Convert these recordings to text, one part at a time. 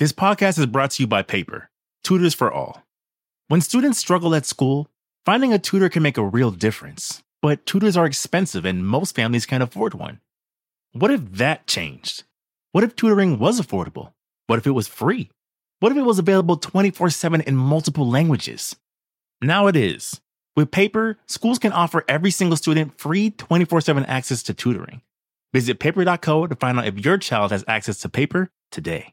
This podcast is brought to you by Paper, Tutors for All. When students struggle at school, finding a tutor can make a real difference, but tutors are expensive and most families can't afford one. What if that changed? What if tutoring was affordable? What if it was free? What if it was available 24 7 in multiple languages? Now it is. With Paper, schools can offer every single student free 24 7 access to tutoring. Visit paper.co to find out if your child has access to paper today.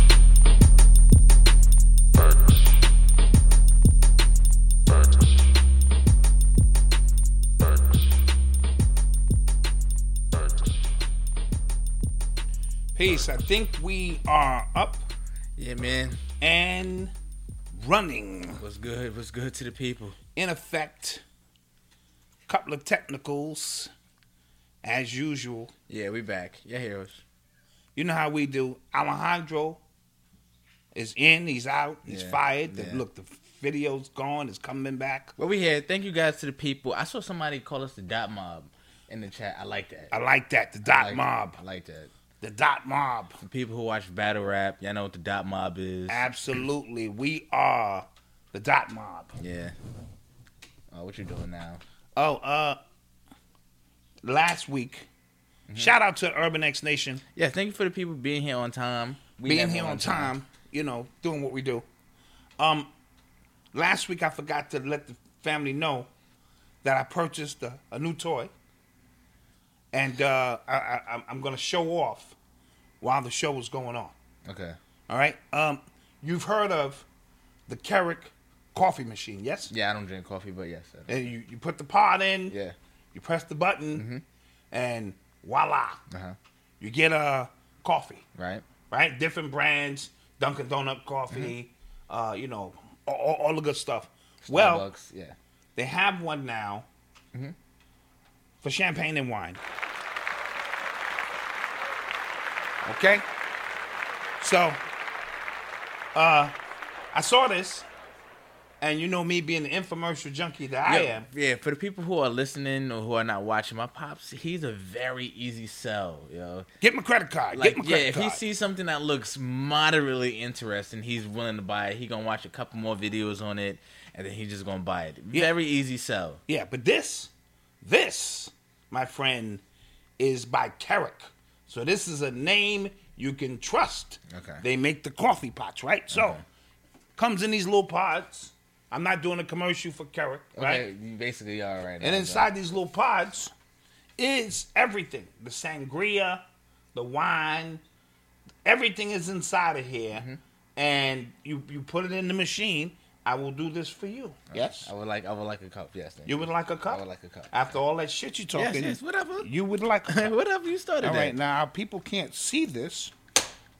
Peace. I think we are up Yeah, man. and running. What's good? What's good to the people? In effect, a couple of technicals, as usual. Yeah, we back. Yeah, heroes. You know how we do. Alejandro is in. He's out. He's Yeah, fired. Yeah. Look, the video's gone. It's coming back. Well, we had. Thank you guys to the people. I saw somebody call us the dot mob in the chat. I like that. I like that. The I dot like mob. that. I like that. The dot mob. For people who watch battle rap, y'all know what the dot mob is. Absolutely. We are the dot mob. Yeah. Oh, what you doing now? Oh, uh, last week, Mm-hmm. shout out to Urban X Nation. Yeah, thank you for the people being here on time. We being here on time, you know, doing what we do. Um, last week I forgot to let the family know that I purchased a, a new toy, and uh, I, I, I'm- I'm going to show off while the show is going on. Okay. All right. Um, you've heard of the Keurig coffee machine, yes? Yeah, I don't drink coffee, but yes. And you, you put the pot in, Yeah. you press the button, mm-hmm. and voila, Uh huh. you get a coffee. Right. right? Different brands, Dunkin' Donut coffee, uh, you know, all, all, the good stuff. Well, Starbucks. Yeah. they have one now for champagne and wine. Okay, so uh, I saw this, and you know me being the infomercial junkie that I yeah, am. Yeah, for the people who are listening or who are not watching, my pops, he's a very easy sell, yo. Get my credit card. Like, Get my yeah, if card. he sees something that looks moderately interesting, he's willing to buy it. He gonna watch a couple more videos on it, and then he just gonna buy it. Yeah. Very easy sell. Yeah, but this, this, my friend, is by Keurig. So this is a name you can trust. Okay. They make the coffee pots, right? So Okay. comes in these little pods. I'm not doing a commercial for Keurig, right? Okay, you basically are right now. And inside these little pods is everything: the sangria, the wine, everything is inside of here. Mm-hmm. And you you put it in the machine. I will do this for you. Yes. I would like, I would like a cup. Yes, thank You would like a cup? I would like a cup. After all that shit you Yes, talking, yes, whatever. you would like a cup. Whatever you started. all right, at. now people can't see this,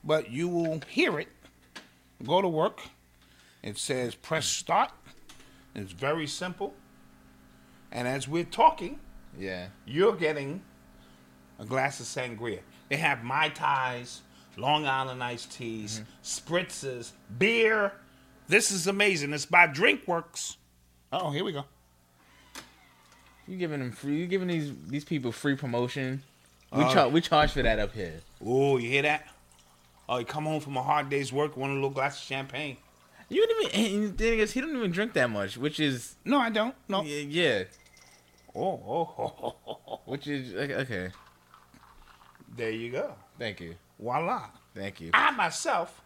but you will hear it. Go to work. It says press start. It's very simple. And as we're talking, Yeah. you're getting a glass of sangria. They have Mai Tais, Long Island iced teas, mm-hmm. spritzes, beer. This is amazing. It's by Drinkworks. Oh, here we go. You giving them free? You giving these these people free promotion? We Uh, charge we charge for that up here. Oh, you hear that? Oh, you come home from a hard day's work, want a little glass of champagne. You don't even. And the thing is, he don't even drink that much, which is No, I don't. No. yeah, Oh, oh, oh, oh, oh, oh. which is okay. There you go. Thank you, Voila. thank you. I myself.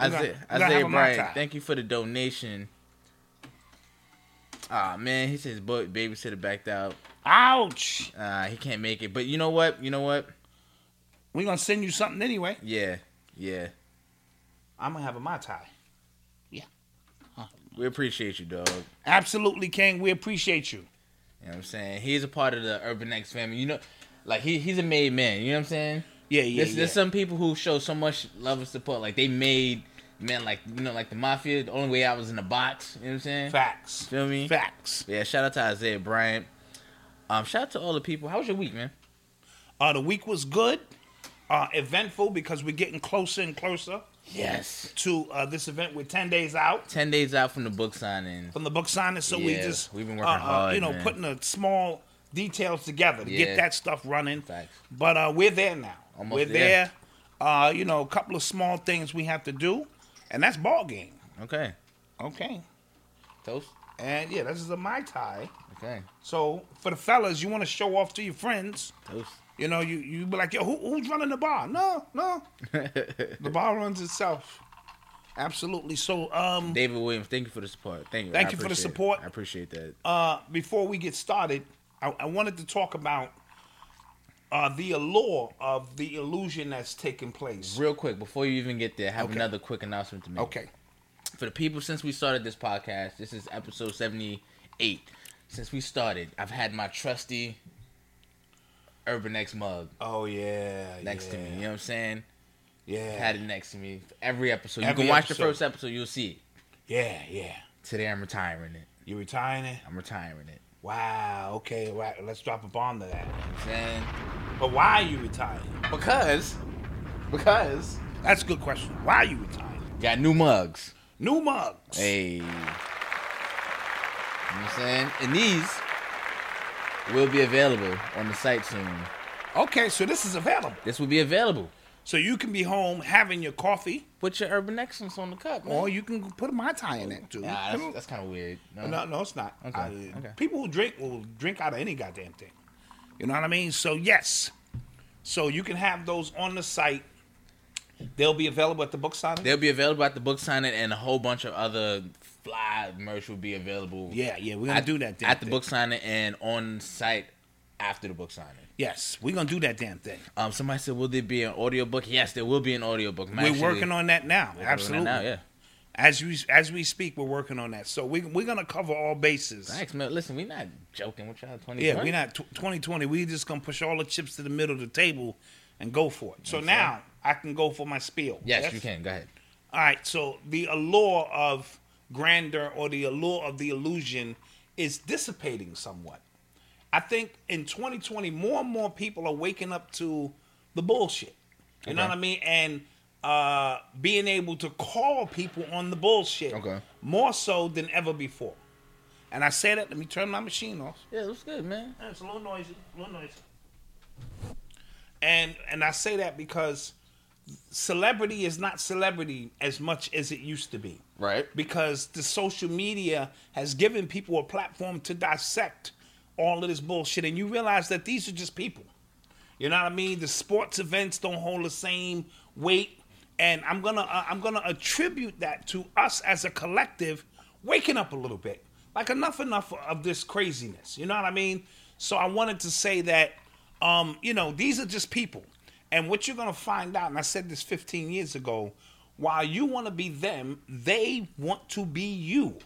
Isaiah, gonna Isaiah have a Mai Bryant, thank you for the donation. Ah man, he says boy, babysitter backed out. Ouch. Uh, he can't make it. But you know what? You know what? We're gonna send you something anyway. Yeah, yeah. I'm gonna have a Mai Tai. Yeah. We appreciate you, dog. Absolutely, King. We appreciate you. You know what I'm saying? He's a part of the Urban X family. You know, like he he's a made man. You know what I'm saying? Yeah, yeah, There's, yeah. there's some people who show so much love and support. Like they made man, like you know, like the mafia. The only way out was in the box. You know what I'm saying? Facts. Feel me? Facts. Yeah. Shout out to Isaiah Bryant. Um, shout out to all the people. How was your week, man? Uh, the week was good, uh, eventful because we're getting closer and closer Yes. to uh, this event. We're ten days out Ten days out from the book signing. from the book signing, so we just we've been uh, working uh, hard, you know, man. putting the small details together to Yeah. get that stuff running. Facts. But uh, we're there now. Almost we're there. there. Uh, you know, a couple of small things we have to do, and that's ball game. Okay. Okay. Toast. And yeah, this is a mai tai. Okay. So for the fellas, you want to show off to your friends. Toast. You know, you you be like, yo, who, who's running the bar? No, no, the bar runs itself. Absolutely. So, um, David Williams, thank you for the support. Thank you. Thank I you for the appreciate it. support. I appreciate that. uh, before we get started, I, I wanted to talk about uh, the allure of the illusion that's taking place. Real quick, before you even get there, I have Okay. another quick announcement to make. Okay. For the people, since we started this podcast, this is episode 78. Since we started, I've had my trusty Urban X mug Oh yeah. next to me. You know what I'm saying? Yeah. Had it next to me every episode. Every you can watch the first episode, you'll see it. Yeah, yeah. Today I'm retiring it. You retiring it? I'm retiring it. Wow. Okay. Right. Let's drop a bomb to that. You know I'm saying? But why are you retiring? Because, because, That's a good question. Why are you retiring? got new mugs. New mugs. Hey. You know what I'm saying? And these will be available on the site soon. Okay, so this is available. This will be available. So you can be home having your coffee, Put your Urban Excellence on the cup, man. or you can put a mai tai in it too. Nah, that's, that's kind of weird. No. No, no, it's not. Okay, I- okay. People who drink will drink out of any goddamn thing. You know what I mean? So yes. So you can have those on the site. They'll be available at the book signing. They'll be available at the book signing, and a whole bunch of other fly merch will be available. yeah, yeah, we're gonna at, do that at the thing. book signing and on site after the book signing. Yes, we're gonna do that damn thing. Um, somebody said, "Will there be an audiobook?" Yes, there will be an audiobook. I'm we're actually working on that now. on that Absolutely. now. Yeah. As we as we speak, we're working on that. So we we're gonna cover all bases. Thanks, man. Listen, we're not joking with y'all. Twenty. Yeah, we're not tw 2020. We just gonna push all the chips to the middle of the table and go for it. So now I can go for my spiel. Yes, you can. Go ahead. All right. So the allure of grandeur or the allure of the illusion is dissipating somewhat. I think in 2020, more and more people are waking up to the bullshit. You know what I mean? And uh, being able to call people on the bullshit Okay. more so than ever before. And I say that. Let me turn my machine off. Yeah, that's good, man. Yeah, It's a little noisy, a little noisy. And and I say that because celebrity is not celebrity as much as it used to be. Right. Because the social media has given people a platform to dissect all of this bullshit, and you realize that these are just people. You know what I mean? The sports events don't hold the same weight, and I'm gonna uh, I'm gonna attribute that to us as a collective waking up a little bit. Like enough, enough of this craziness. You know what I mean? So I wanted to say that, um, you know, these are just people, and what you're gonna find out. And I said this 15 years ago. While you want to be them, they want to be you.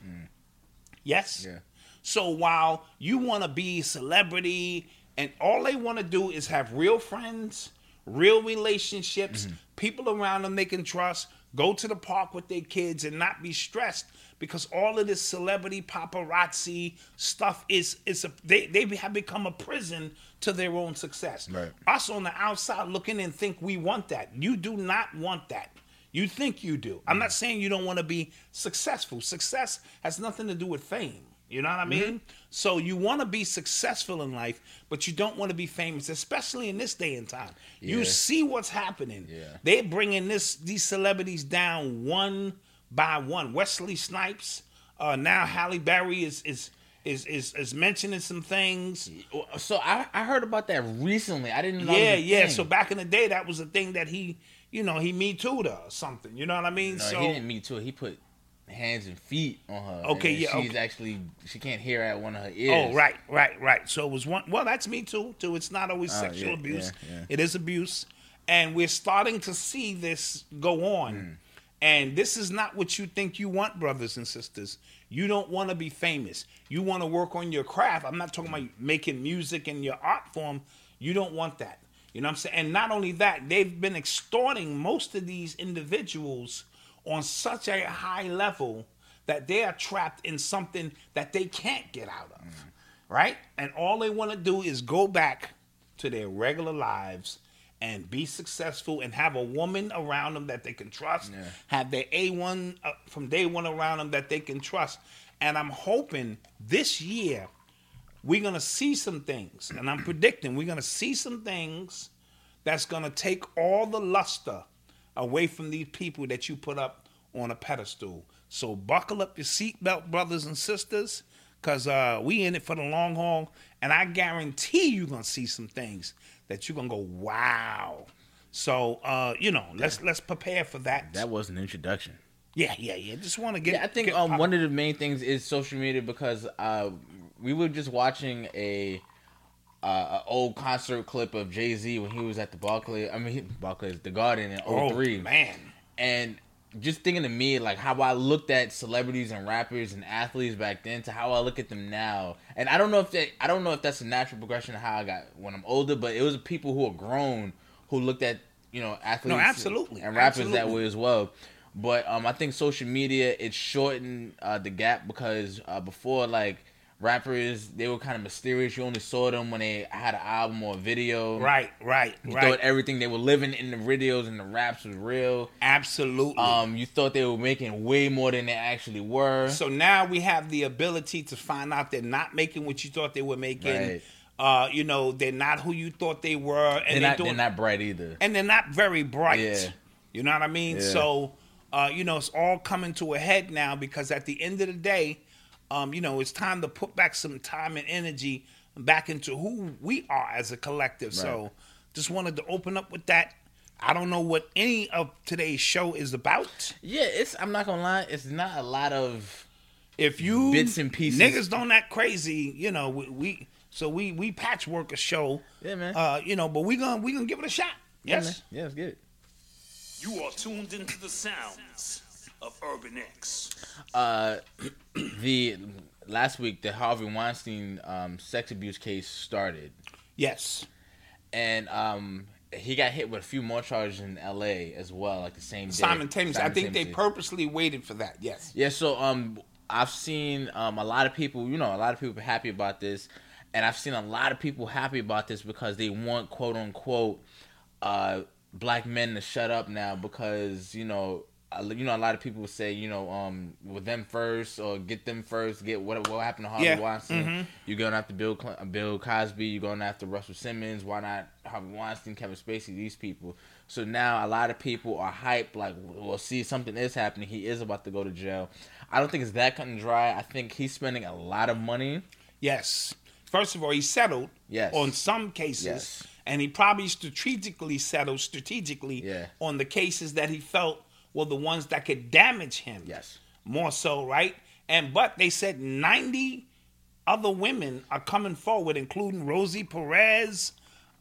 Yes. Yeah. So while you want to be celebrity and all they want to do is have real friends, real relationships, mm-hmm. people around them they can trust, go to the park with their kids and not be stressed because all of this celebrity paparazzi stuff is is a, they they have become a prison to their own success. Right. Us on the outside looking and think we want that. You do not want that. You think you do. I'm mm-hmm. not saying you don't want to be successful. Success has nothing to do with fame. You know what I mean? So you want to be successful in life, but you don't want to be famous, especially in this day and time. You see what's happening. Yeah. They're bringing this these celebrities down one by one. Wesley Snipes, uh, now Halle Berry is is is is, is mentioning some things. So I, I heard about that recently. I didn't Yeah, yeah. thing. So back in the day, that was a thing that he, you know, he me her or something. You know what I mean? No, so he didn't meet to it. He put hands and feet on her. Okay, and yeah, She's okay. actually she can't hear at one of her ears. Oh, right, right, right. So it was one. Well, that's me too. Too. It's not always Oh, sexual yeah, abuse. yeah, yeah. It is abuse, and we're starting to see this go on. Hmm. And this is not what you think you want, brothers and sisters. You don't want to be famous. You want to work on your craft. I'm not talking about making music in your art form. You don't want that. You know what I'm saying? And not only that, they've been extorting most of these individuals on such a high level that they are trapped in something that they can't get out of. Right? And all they want to do is go back to their regular lives and be successful and have a woman around them that they can trust, Yeah. have their A1 uh, from day one around them that they can trust. And I'm hoping this year we're going to see some things. And I'm predicting we're going to see some things that's going to take all the luster away from these people that you put up on a pedestal. So buckle up your seatbelt, brothers and sisters, because uh, we in it for the long haul. And I guarantee you're going to see some things that you're going to go, wow. So, uh, you know, let's let's prepare for that. That was an introduction. yeah, yeah, yeah. Just want to get. Yeah, I think get um, pop- one of the main things is social media because uh, we were just watching a, uh, a old concert clip of Jay Z when he was at the Barclays. I mean, he- Barclays, the Garden in Oh 03. man. and just thinking to me like how I looked at celebrities and rappers and athletes back then to how I look at them now. And I don't know if that I don't know if that's a natural progression of how I got when I'm older, but it was people who are grown who looked at, you know, athletes no, absolutely. and rappers that way as well. But um I think social media it shortened uh, the gap because uh, before like rappers they were kind of mysterious. You only saw them when they had an album or a video. Right, right, You right. thought everything they were living in the videos and the raps was real. Absolutely. Um, you thought they were making way more than they actually were. So now we have the ability to find out they're not making what you thought they were making. Right. Uh, you know, they're not who you thought they were, and they're, they're, not, doing, they're not bright either. and they're not very bright. Yeah. You know what I mean? Yeah. So, uh, you know, it's all coming to a head now because at the end of the day, um, you know, it's time to put back some time and energy back into who we are as a collective. So, just wanted to open up with that. I don't know what any of today's show is about. Yeah, it's. I'm not gonna lie. It's not a lot of. if you Bits and pieces. niggas don't act crazy, you know, we, we so we we patchwork a show. Yeah, man. Uh, you know, but we gonna we gonna give it a shot. Yes. Yeah, let's get it. You are tuned into the sounds of Urban X. Uh, the last week the Harvey Weinstein um, sex abuse case started, Yes. and um, he got hit with a few more charges in L.A. as well, like the same day. Simultaneously. I think they purposely waited for that. Yes. Yeah, so um I've seen um a lot of people, you know, a lot of people happy about this. And I've seen a lot of people happy about this because they want quote unquote uh black men to shut up now because, you know, a- you know, a lot of people say, you know, um, with them first or get them first, get what what happened to Harvey Yeah, Weinstein. You're going after Bill Cl- Bill Cosby. You're going after Russell Simmons. Why not Harvey Weinstein, Kevin Spacey? These people. So now a lot of people are hyped. Like, well, see, something is happening. He is about to go to jail. I don't think it's that cut and dry. I think he's spending a lot of money. Yes. First of all, he settled Yes. on some cases. Yes. And he probably strategically settled strategically Yeah. on the cases that he felt were the ones that could damage him. Yes. More so, right? And but they said 90 other women are coming forward, including Rosie Perez,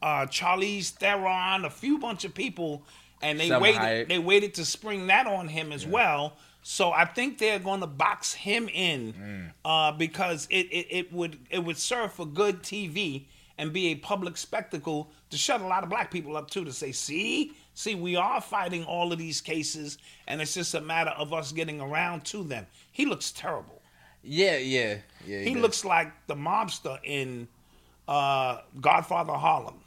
uh, Charlize Theron, a few bunch of people, and they Salma waited. Hayek. They waited to spring that on him as well. So I think they're going to box him in Mm. uh, because it, it, it would it would serve for good TV and be a public spectacle to shut a lot of black people up too to say, see, See, we are fighting all of these cases, and it's just a matter of us getting around to them. He looks terrible. Yeah, yeah, yeah. He does. looks like the mobster in uh, Godfather Harlem.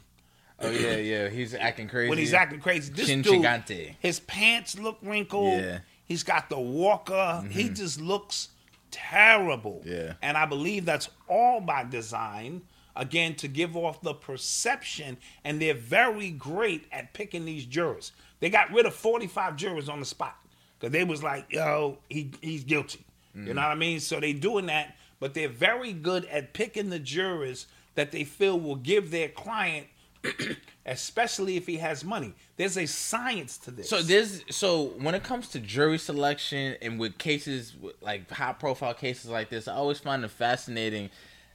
Oh yeah, yeah. He's acting crazy. when he's acting crazy. This Chin dude, Gigante. his pants look wrinkled. Yeah. He's got the walker. He just looks terrible. Yeah. And I believe that's all by design. Again, to give off the perception, and they're very great at picking these jurors. They got rid of 45 jurors on the spot because they was like, yo, he, he's guilty. You know what I mean? So they doing that, but they're very good at picking the jurors that they feel will give their client especially if he has money. There's a science to this. So there's so when it comes to jury selection and with cases like high profile cases like this, I always find it fascinating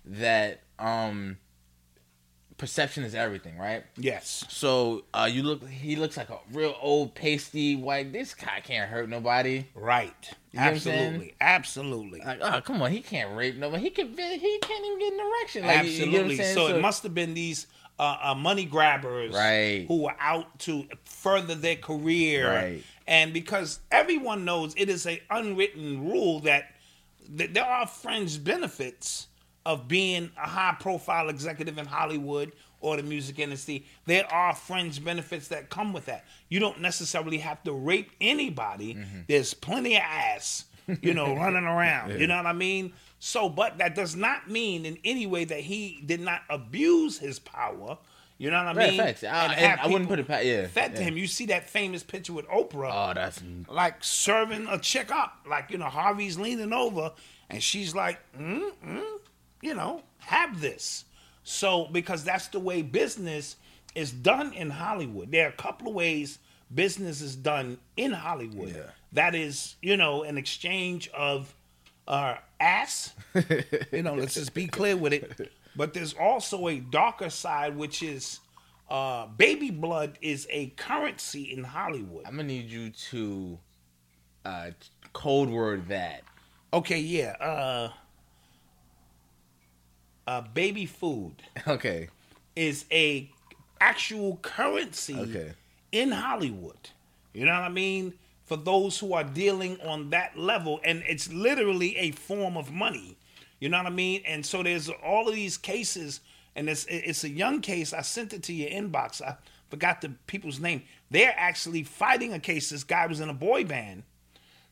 that um perception is everything, right? yes, So uh you look he looks like a real old pasty white this guy can't hurt nobody. right, You know what I'm saying? absolutely, absolutely, Like, oh come on, he can't rape nobody. He can he can't even get an erection. Like, you get what I'm absolutely. saying? so, it must have been these uh, uh, money grabbers, Right. who were out to further their career, Right. And because everyone knows it is a unwritten rule that, that there are fringe benefits of being a high profile executive in Hollywood or the music industry. There are fringe benefits that come with that. You don't necessarily have to rape anybody. Mm-hmm. There's plenty of ass, you know, running around. You know what I mean? So, but that does not mean in any way that he did not abuse his power. You know what I Right, mean? facts. I- and I wouldn't put it pa- yeah, Fed to him. You see that famous picture with Oprah Oh, that's like serving a chick up. Like, you know, Harvey's leaning over and she's like, mm, mm, you know, have this. So, because that's the way business is done in Hollywood. There are a couple of ways business is done in Hollywood. Yeah. That is, you know, an exchange of uh, ass. you know, let's just be clear with it. But there's also a darker side, which is uh, baby blood is a currency in Hollywood. I'm gonna need you to uh code word that. Okay, yeah. Uh, uh, baby food Okay. is a actual currency Okay. in Hollywood. You know what I mean? For those who are dealing on that level, and it's literally a form of money. You know what I mean? And so there's all of these cases, and it's it's a young case. I sent it to your inbox. I forgot the people's name. They're actually fighting a case. This guy was in a boy band,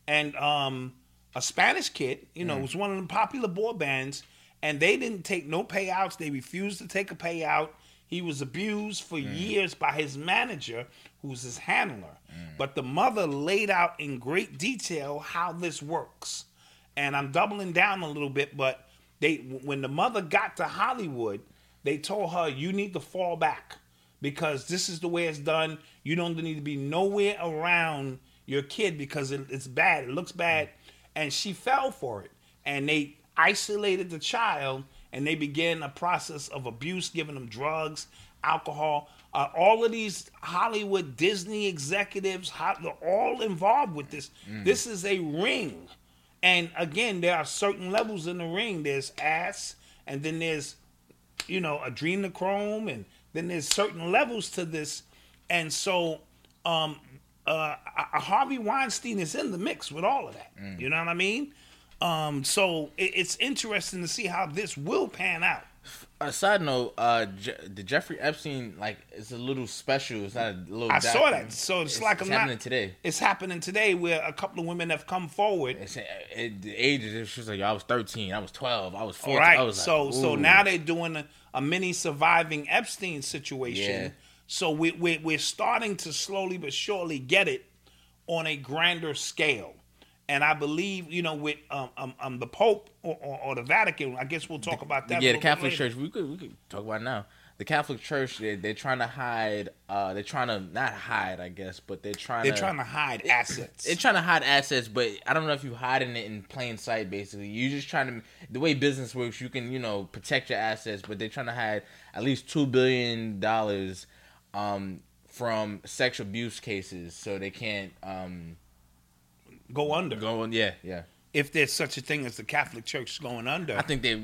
and um, a Spanish kid, you know, was one of the popular boy bands, and they didn't take no payouts. They refused to take a payout. He was abused for mm. years by his manager, who's his handler. Mm. But the mother laid out in great detail how this works. And I'm doubling down a little bit, but they when the mother got to Hollywood, they told her you need to fall back because this is the way it's done. You don't need to be nowhere around your kid because it, it's bad. It looks bad, mm. and she fell for it. And they isolated the child, and they began a process of abuse, giving them drugs, alcohol. Uh, all of these Hollywood, Disney executives, they're all involved with this. This is a ring. And again, there are certain levels in the ring. There's ass, and then there's you know, adrenochrome, and then there's certain levels to this, and so um, uh, uh, Harvey Weinstein is in the mix with all of that. You know what I mean? Um, so it, it's interesting to see how this will pan out. A side note, uh, Je- the Jeffrey Epstein like it's a little special. It's not a little. I saw that, so it's, like it's I'm happening not. today. It's happening today, where a couple of women have come forward. It's, it, the age is she was like, I was thirteen, I was twelve, I was All fourteen. right. I was like, so so now they're doing a, a mini surviving Epstein situation. Yeah. So we, we we're starting to slowly but surely get it on a grander scale. And I believe, you know, with um, um, um the Pope or, or, or the Vatican, I guess we'll talk about that. yeah, the Catholic. Church. We could we could talk about it now. The Catholic Church, they, they're trying to hide. Uh, they're trying to not hide, I guess, but they're trying. They're to, trying to hide assets. They're trying to hide assets, but I don't know if you're hiding it in plain sight. Basically, you're just trying to. The way business works, you can you know protect your assets, but they're trying to hide at least two billion dollars um, from sexual abuse cases, so they can't um, go under. Going. Yeah, yeah. If there's such a thing as the Catholic Church going under. I think they,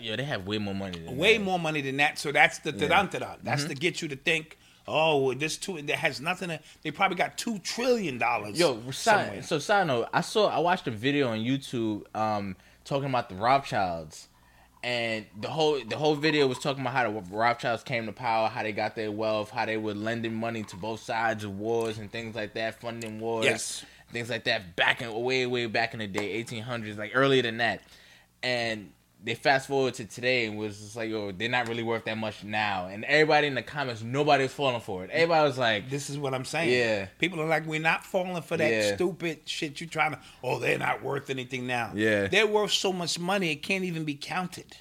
yeah, they have way more money. Than way that. more money than that. So that's the Yeah. da That's to get you to think, Oh, this two that has nothing. To, they probably got two trillion dollars. Yo, side, so side note, I saw I watched a video on YouTube um talking about the Rothschilds. And the whole the whole video was talking about how the Rothschilds came to power, how they got their wealth, how they were lending money to both sides of wars and things like that, funding wars, Yes. Things like that. Back in way way back in the day, eighteen hundreds, like earlier than that. And they fast forward to today and was just like, yo, they're not really worth that much now. And everybody in the comments, nobody was falling for it. Everybody was like, This is what I'm saying. Yeah. People are like, we're not falling for that Yeah. stupid shit you're trying to. Oh, they're not worth anything now. Yeah. They're worth so much money it can't even be counted.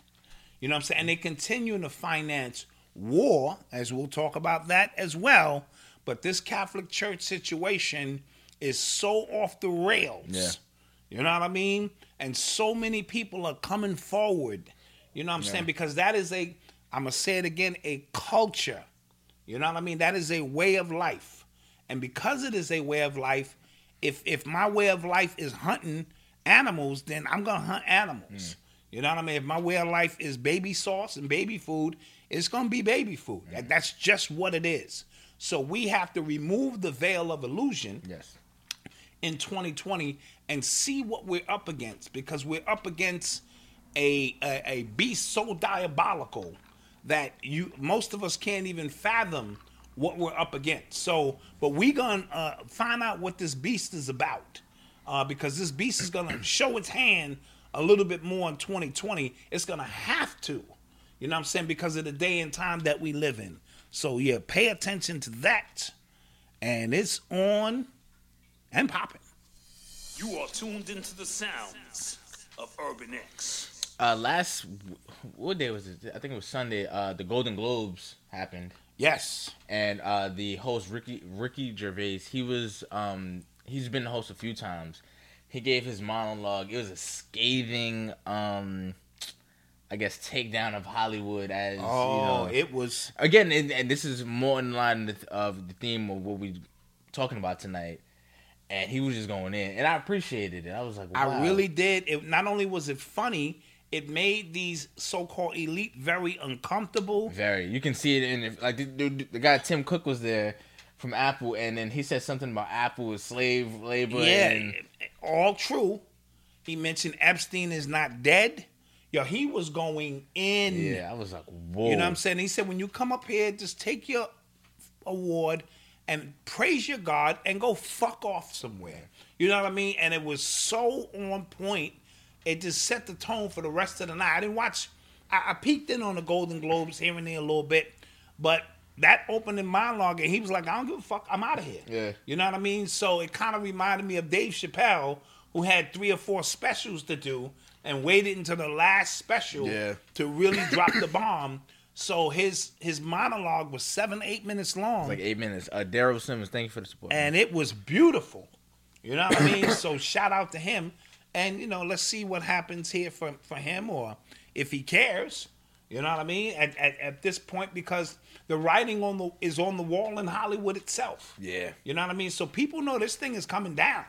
You know what I'm saying? And they continue to finance war, as we'll talk about that as well. But this Catholic Church situation is so off the rails. Yeah. You know what I mean? And so many people are coming forward. You know what I'm saying? Because that is a, I'm going to say it again, a culture. You know what I mean? That is a way of life. And because it is a way of life, if if my way of life is hunting animals, then I'm gonna hunt animals. Mm. You know what I mean? If my way of life is baby sauce and baby food, it's gonna be baby food. Mm. That- That's just what it is. So we have to remove the veil of illusion yes, in 2020 and see what we're up against because we're up against a, a a beast so diabolical that you most of us can't even fathom what we're up against. So, but we gonna uh, find out what this beast is about uh, because this beast is gonna show its hand a little bit more in 2020. It's gonna have to, you know what I'm saying, because of the day and time that we live in. So yeah, pay attention to that, and it's on and popping. You are tuned into the sounds of Urban X. uh, last what day was it? I think it was Sunday. Uh, the Golden Globes happened, Yes. and uh, the host Ricky Ricky Gervais, he was um, he's been the host a few times. He gave his monologue. It was a scathing, um, I guess, takedown of Hollywood as Oh, you know. it was. again, and, and this is more in line with, of the theme of what we're talking about tonight. And he was just going in, and I appreciated it. I was like, wow. I really did. It not only was it funny, it made these so-called elite very uncomfortable. Very. You can see it in it. Like the, the, the guy Tim Cook was there from Apple, and then he said something about Apple is slave labor. Yeah, and, all true. He mentioned Epstein is not dead. Yo, he was going in. yeah. I was like, whoa. You know what I'm saying? He said, when you come up here, just take your award and praise your God and go fuck off somewhere. You know what I mean? And it was so on point. It just set the tone for the rest of the night. I didn't watch. I, I peeked in on the Golden Globes here and there a little bit, but that opening monologue, and he was like, "I don't give a fuck. I'm out of here." Yeah. You know what I mean? So it kind of reminded me of Dave Chappelle, who had three or four specials to do and waited until the last special Yeah. to really drop the bomb. So his his monologue was seven eight minutes long, like eight minutes. Uh, Daryl Simmons, thank you for the support. and it was beautiful. You know what I mean? so shout out to him, and you know let's see what happens here for for him or if he cares. You know what I mean? At, at, at this point, because the writing on the is on the wall in Hollywood itself. Yeah. You know what I mean? So people know this thing is coming down.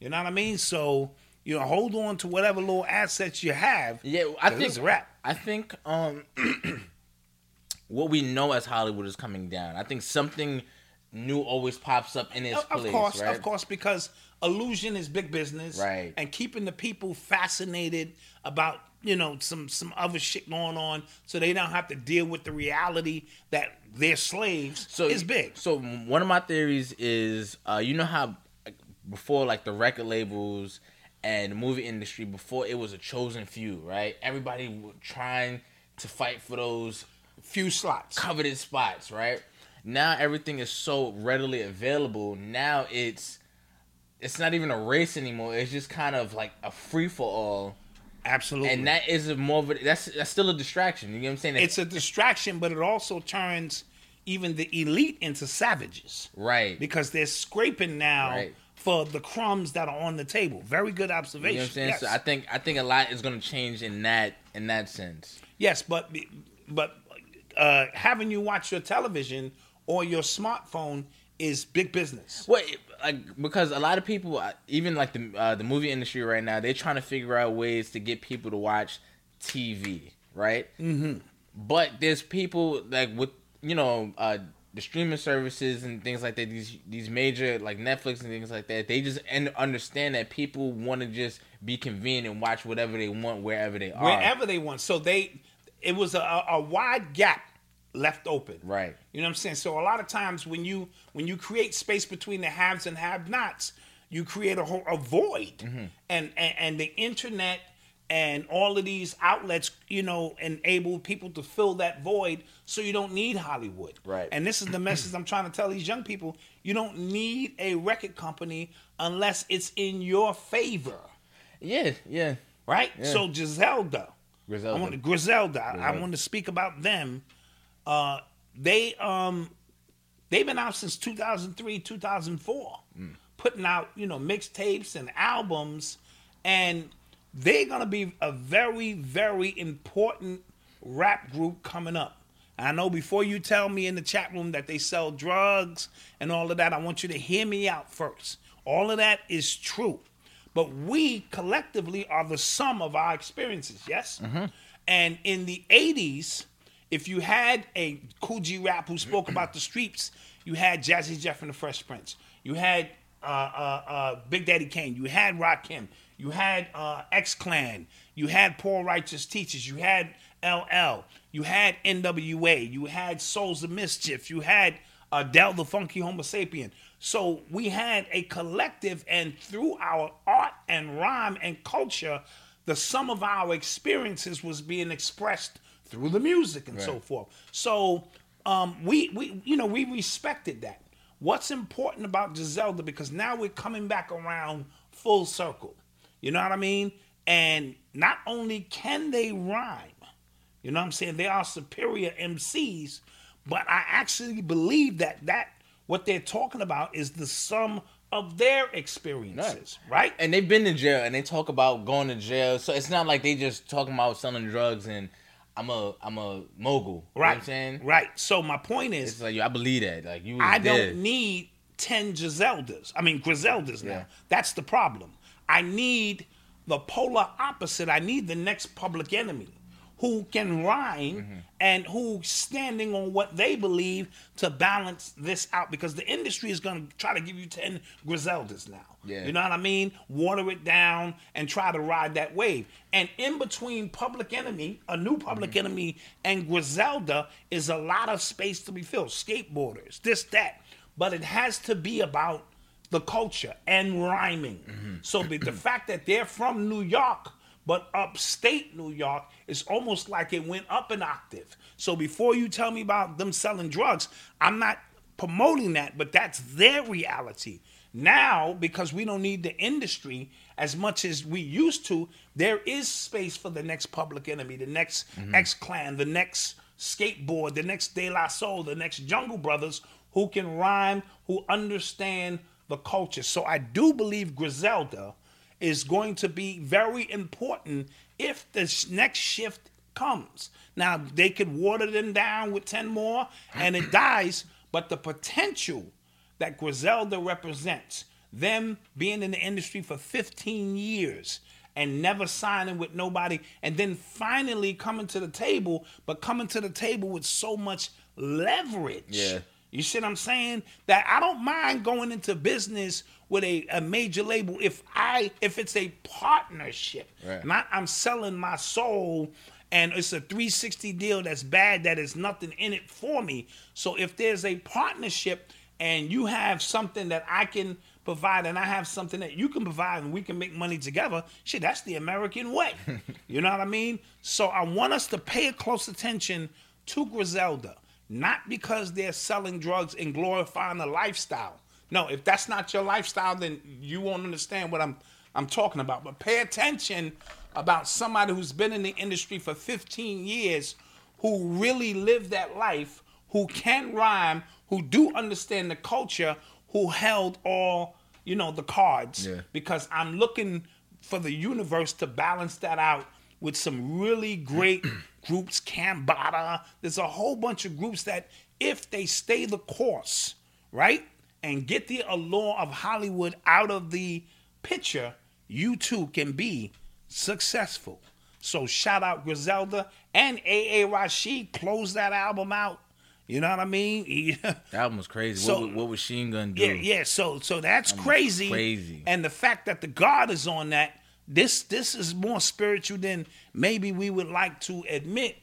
You know what I mean? So you know, hold on to whatever little assets you have. yeah, I think it's a wrap. I think um, what we know as Hollywood is coming down. I think something new always pops up in its Of, of course, right? of course, because illusion is big business, Right. And keeping the people fascinated about you know some some other shit going on, so they don't have to deal with the reality that they're slaves. so is big. So one of my theories is, uh, you know how before, like the record labels and the movie industry, before it was a chosen few, right? Everybody trying to fight for those Few slots. coveted spots, right? Now everything is so readily available. Now it's it's not even a race anymore. It's just kind of like a free for all, Absolutely. and that is a more of a, that's that's still a distraction. You know what I'm saying? it's a distraction, but it also turns even the elite into savages. right. because they're scraping now Right. for the crumbs that are on the table. Very good observation. You know what I'm saying? Yes. So I think I think a lot is going to change in that in that sense. yes, but but uh, having you watch your television or your smartphone is big business. Well, like because a lot of people, uh, even like the uh, the movie industry right now, they're trying to figure out ways to get people to watch TV, right? Mm-hmm. But there's people like with you know uh, the streaming services and things like that, these these major like Netflix and things like that, they just and understand that people want to just be convenient and watch whatever they want wherever they are. wherever they want. So they, it was a, a wide gap left open. Right. You know what I'm saying? So a lot of times when you when you create space between the haves and have-nots, you create a whole a void, Mm-hmm. and, and and the internet and all of these outlets, you know, enable people to fill that void. So you don't need Hollywood. Right. And this is the message I'm trying to tell these young people: you don't need a record company unless it's in your favor Yeah, yeah. right? Yeah. So Giselda, Griselda. I want Griselda. I- I want to speak about them. Uh, they um, they've been out since 2003, 2004, Mm. putting out you know mixtapes and albums, and they're gonna be a very very important rap group coming up. I know before you tell me in the chat room that they sell drugs and all of that, I want you to hear me out first. All of that is true. But we collectively are the sum of our experiences, yes? And in the 80s, if you had a Kool G Rap who spoke about the streets, you had Jazzy Jeff and the Fresh Prince. You had uh, uh, uh, Big Daddy Kane. You had Rakim. You had uh, X Clan. You had Poor Righteous Teachers. You had LL. You had NWA. You had Souls of Mischief. You had Adele the Funky Homo Sapien. So we had a collective, and through our art and rhyme and culture, the sum of our experiences was being expressed through the music and so forth. So um, we, we, you know, we respected that. What's important about Giselda because now we're coming back around full circle. You know what I mean? And not only can they rhyme, you know what I'm saying? They are superior MCs, but I actually believe that that what they're talking about is the sum of their experiences, right? And they've been to jail and they talk about going to jail. So it's not like they just talking about selling drugs and I'm a I'm a mogul. You know right. I'm saying? Right. So my point is It's like I believe that. Like you I there. don't need 10 Giseldas. I mean, Griseldas now. Yeah. That's the problem. I need the polar opposite. I need the next public enemy who can rhyme Mm-hmm. and who's standing on what they believe to balance this out because the industry is going to try to give you 10 Griseldas now. Yeah. You know what I mean? Water it down and try to ride that wave. And in between Public Enemy, a new Public Mm-hmm. Enemy, and Griselda is a lot of space to be filled. Skateboarders, this, that. But it has to be about the culture and rhyming. Mm-hmm. So the, the fact that they're from New York, but upstate New York is almost like it went up an octave. So before you tell me about them selling drugs, I'm not promoting that, but that's their reality. Now, because we don't need the industry as much as we used to, there is space for the next public enemy, the next mm-hmm. X Clan, the next skateboard, the next De La Soul, the next Jungle Brothers who can rhyme, who understand the culture. So I do believe Griselda is going to be very important if this next shift comes. Now they could water them down with 10 more and it dies, but the potential that Griselda represents, them being in the industry for 15 years and never signing with nobody, and then finally coming to the table, but coming to the table with so much leverage. Yeah. You see what I'm saying? That I don't mind going into business with a, a major label if I if it's a partnership. Right. Not I'm selling my soul and it's a 360 deal that's bad that is nothing in it for me. So if there's a partnership and you have something that I can provide and I have something that you can provide and we can make money together, shit, that's the American way. you know what I mean? So I want us to pay close attention to Griselda, not because they're selling drugs and glorifying the lifestyle. No, if that's not your lifestyle, then you won't understand what I'm I'm talking about. But pay attention about somebody who's been in the industry for 15 years, who really lived that life, who can rhyme, who do understand the culture, who held all you know the cards. Yeah. Because I'm looking for the universe to balance that out with some really great groups, Cambada. There's a whole bunch of groups that, if they stay the course, right, and get the allure of Hollywood out of the picture, you too can be successful. So shout out Griselda and AA Rashid. Close that album out. You know what I mean? That album was crazy. So- what, what was Machine Gun do? Yeah, yeah. So so that's That crazy. crazy. And the fact that the God is on that, this this is more spiritual than maybe we would like to admit.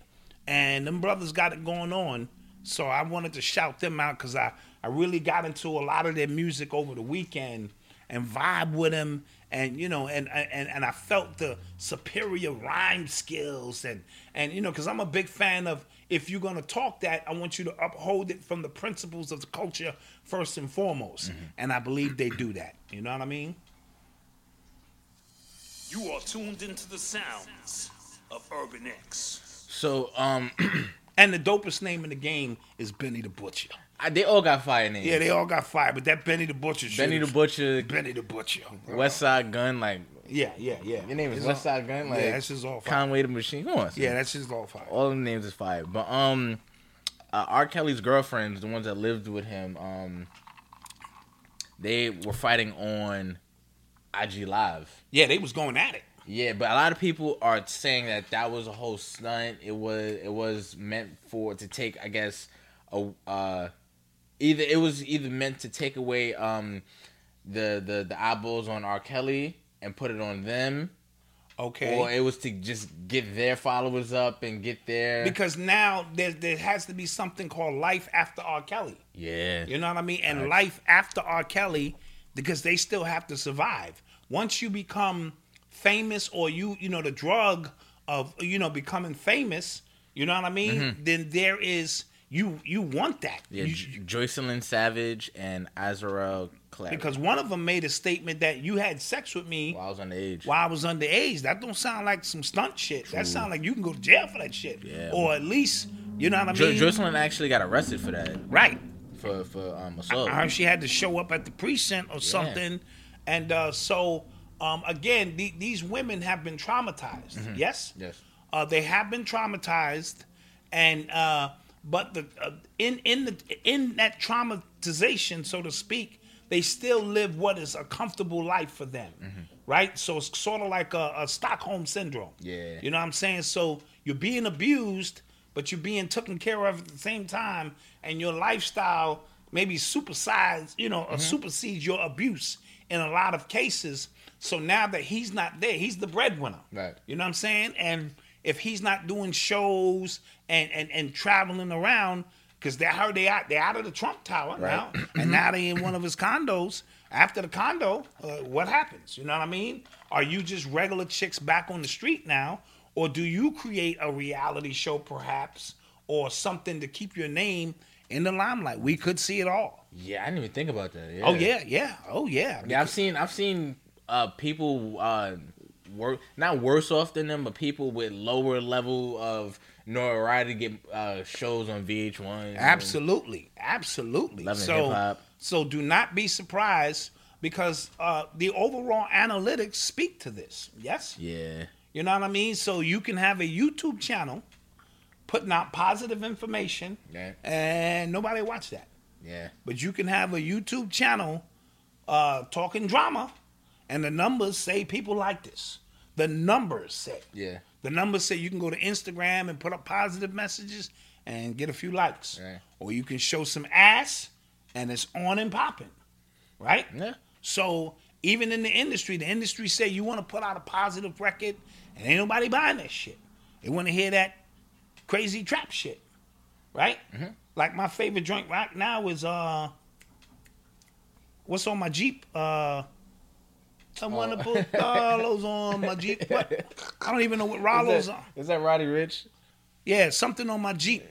And them brothers got it going on. So I wanted to shout them out because I, I really got into a lot of their music over the weekend and vibe with them and you know and and and I felt the superior rhyme skills and and you know because I'm a big fan of if you're gonna talk that I want you to uphold it from the principles of the culture first and foremost. Mm-hmm. And I believe they do that. You know what I mean You are tuned into the sounds of Urban X. So um, and the dopest name in the game is Benny the Butcher I, they all got fire names. yeah they all got fired but that Benny the Butcher Benny the Butcher, Benny the Butcher Westside Gunn, like yeah yeah yeah your name is It's Westside Gunn, like yeah that's just all fire Conway the Machine. Come on, son. yeah that's just all fire all the names is fire. But um, uh, R. Kelly's girlfriends, the ones that lived with him, um, they were fighting on IG Live. yeah they was going at it Yeah, but a lot of people are saying that that was a whole stunt. It was it was meant for to take, I guess, a uh, either it was either meant to take away um the the the eyeballs on R. Kelly and put it on them, okay or it was to just get their followers up and get their because now there there has to be something called life after R. Kelly. yeah You know what I mean? And life after R. Kelly, because they still have to survive. Once you become famous, or you you know the drug of you know becoming famous, you know what I mean? Mm-hmm. Then there is you you want that. yeah. You- J- Joycelyn Savage and Azriel Clary. because one of them made a statement that you had sex with me while I was on the age. while I was underage. That don't sound like some stunt shit. That sound like you can go to jail for that shit. Yeah. Or at least, you know what I Jo- mean? Joycelyn actually got arrested for that right. For for um assault. I heard she had to show up at the precinct or something. And uh, so, um, again, the, these women have been traumatized. Yes? Mm-hmm. Yes. Uh, they have been traumatized. And, uh, but the uh, in in the in that traumatization, so to speak, they still live what is a comfortable life for them, right? So it's sort of like a, a Stockholm syndrome. Yeah. you know what I'm saying. So you're being abused, but you're being taken care of at the same time, and your lifestyle maybe supersides, you know, or supersedes your abuse in a lot of cases. So now that he's not there, he's the breadwinner. Right. You know what I'm saying? And if he's not doing shows and and, and traveling around, because they heard they out they out of the Trump Tower now, and now they in one of his condos. After the condo, uh, what happens? You know what I mean? Are you just regular chicks back on the street now, or do you create a reality show perhaps, or something to keep your name in the limelight? We could see it all. Yeah, I didn't even think about that. Yeah. Oh yeah, yeah, oh yeah. Yeah, I've seen I've seen uh people uh work not worse off than them, but people with lower level of notoriety get uh shows on VH1. Absolutely, absolutely. So, hip-hop. so do not be surprised because uh, the overall analytics speak to this. Yes, Yeah. You know what I mean. So you can have a YouTube channel putting out positive information, Yeah. and nobody watch that. Yeah. But you can have a YouTube channel uh, talking drama, and the numbers say people like this. The numbers say. Yeah. The numbers say you can go to Instagram and put up positive messages and get a few likes. Or you can show some ass and it's on and popping. Right? Yeah. So even in the industry, the industry say you want to put out a positive record and ain't nobody buying that shit. They want to hear that crazy trap shit. Right? Mm-hmm. Like my favorite joint right now is uh what's on my Jeep? Uh I want to Oh. put Rollos on my Jeep. What? I don't even know what Rollos are. Is that Roddy Ricch? Yeah, something on my Jeep.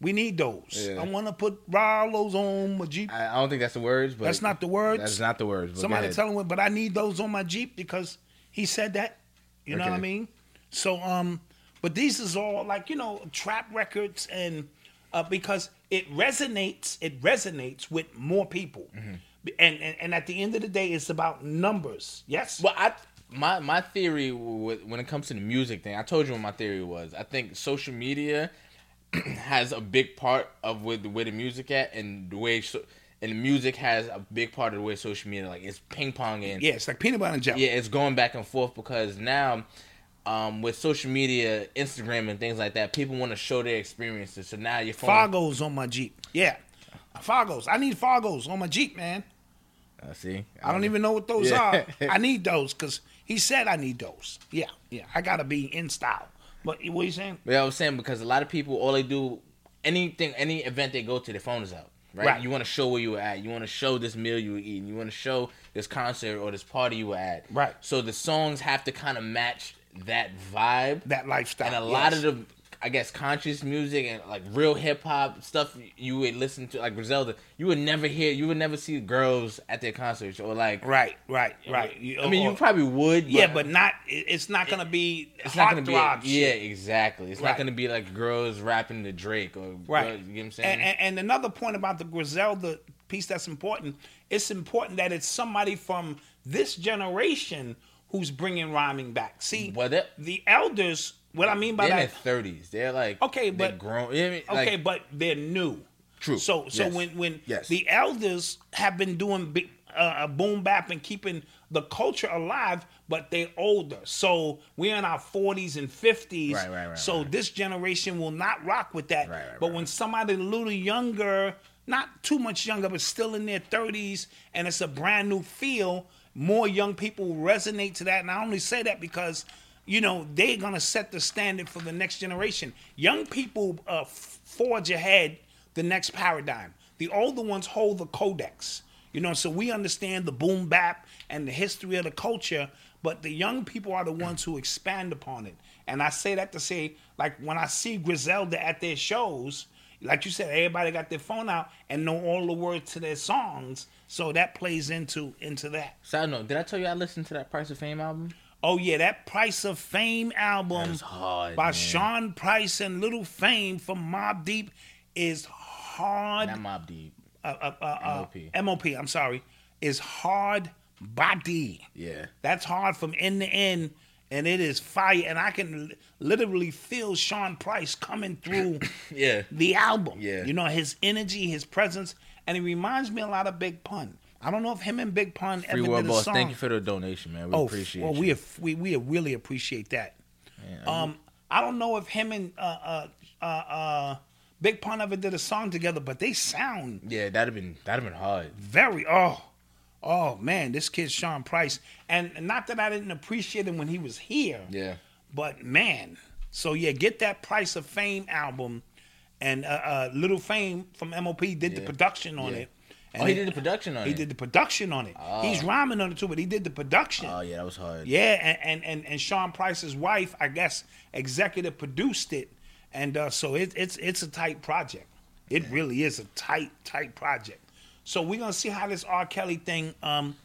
We need those. Yeah. I want to put Rollos on my Jeep. I, I don't think that's the words, but That's not the words. That's not the words. But Somebody tell him, but I need those on my Jeep because he said that. You know what I mean? So, um, but these is all like you know trap records and uh, because it resonates, it resonates with more people, Mm-hmm. and, and and at the end of the day, it's about numbers. Yes. Well, I my my theory when it comes to the music thing, I told you what my theory was. I think social media has a big part of with where the music at, and the way so, and the music has a big part of the way social media like it's ping ponging. Yeah, it's like peanut butter and jelly. yeah, it's going back and forth because now um, with social media, Instagram, and things like that, people want to show their experiences. So now your phone. Fargo's on my Jeep. Yeah. Fargo's. I need Fargo's on my Jeep, man. Uh, see, I don't even know what those Yeah. are. I need those because he said I need those. Yeah, yeah. I gotta be in style. But what you saying? Yeah, I was saying because a lot of people, all they do, anything, any event they go to, their phone is out. Right? Right. You want to show where you were at. You want to show this meal you were eating. You want to show this concert or this party you were at. Right. So the songs have to kind of match that vibe. That lifestyle. and a lot of the, I guess, conscious music and like real hip hop stuff you would listen to, like Griselda, you would never hear, you would never see girls at their concerts or like. Right, right, right. I mean, or- you probably would. yeah, but not. It's not gonna be. It's not gonna be yeah, exactly. It's Right. not gonna be like girls rapping to Drake or Right. girls- you get what I'm saying? And, and, another point about the Griselda piece that's important. It's important that it's somebody from this generation who's bringing rhyming back. See, the elders. What I mean by They're in that. their thirties. They're like Okay, they're but- grown. You know I mean? Like, Okay, but they're new. True. So so Yes. when when Yes. the elders have been doing big, uh, boom bap and keeping the culture alive, but they're older. So we're in our forties and fifties. Right, right, right, So right. this generation will not rock with that. Right, right, but right, when somebody a little younger, not too much younger, but still in their thirties, and it's a brand new feel, more young people resonate to that. And I only say that because you know they're gonna set the standard for the next generation. Young people uh, forge ahead the next paradigm. The older ones hold the codex. You know, so we understand the boom bap and the history of the culture, but the young people are the ones who expand upon it. And I say that to say, like when I see Griselda at their shows, like you said, everybody got their phone out and know all the words to their songs. So that plays into into that. Side note, did I tell you I listened to that Price of Fame album? Oh yeah, that Price of Fame album hard, by man. Sean Price and Little Fame from Mobb Deep is hard. Not Mobb Deep. uh, uh, uh, uh, MOP. MOP, I'm sorry, is hard body. Yeah. That's hard from end to end, and it is fire. And I can literally feel Sean Price coming through Yeah. the album. Yeah. You know, his energy, his presence, and he reminds me a lot of Big Pun. I don't know if him and Big Pun Free ever World did a Boss, song. thank you for the donation, man. We oh, appreciate well, you. we, we we really appreciate that. Um, I don't know if him and uh, uh, uh, uh, Big Pun ever did a song together, but they sound yeah, that'd have been that'd have been hard. very oh oh man this kid sean price and not that i didn't appreciate him when he was here Yeah. but man so yeah get that price of fame album and uh, uh little fame from mop did the production on Yeah. it Oh, he did the production on he it. He did the production on it he's rhyming on it too but he did the production Oh yeah, that was hard. yeah, and, and, and, and Sean Price's wife, I guess, executive produced it, and uh, so it, it's it's a tight project. It really is a tight tight project. So we're gonna see how this R. Kelly thing um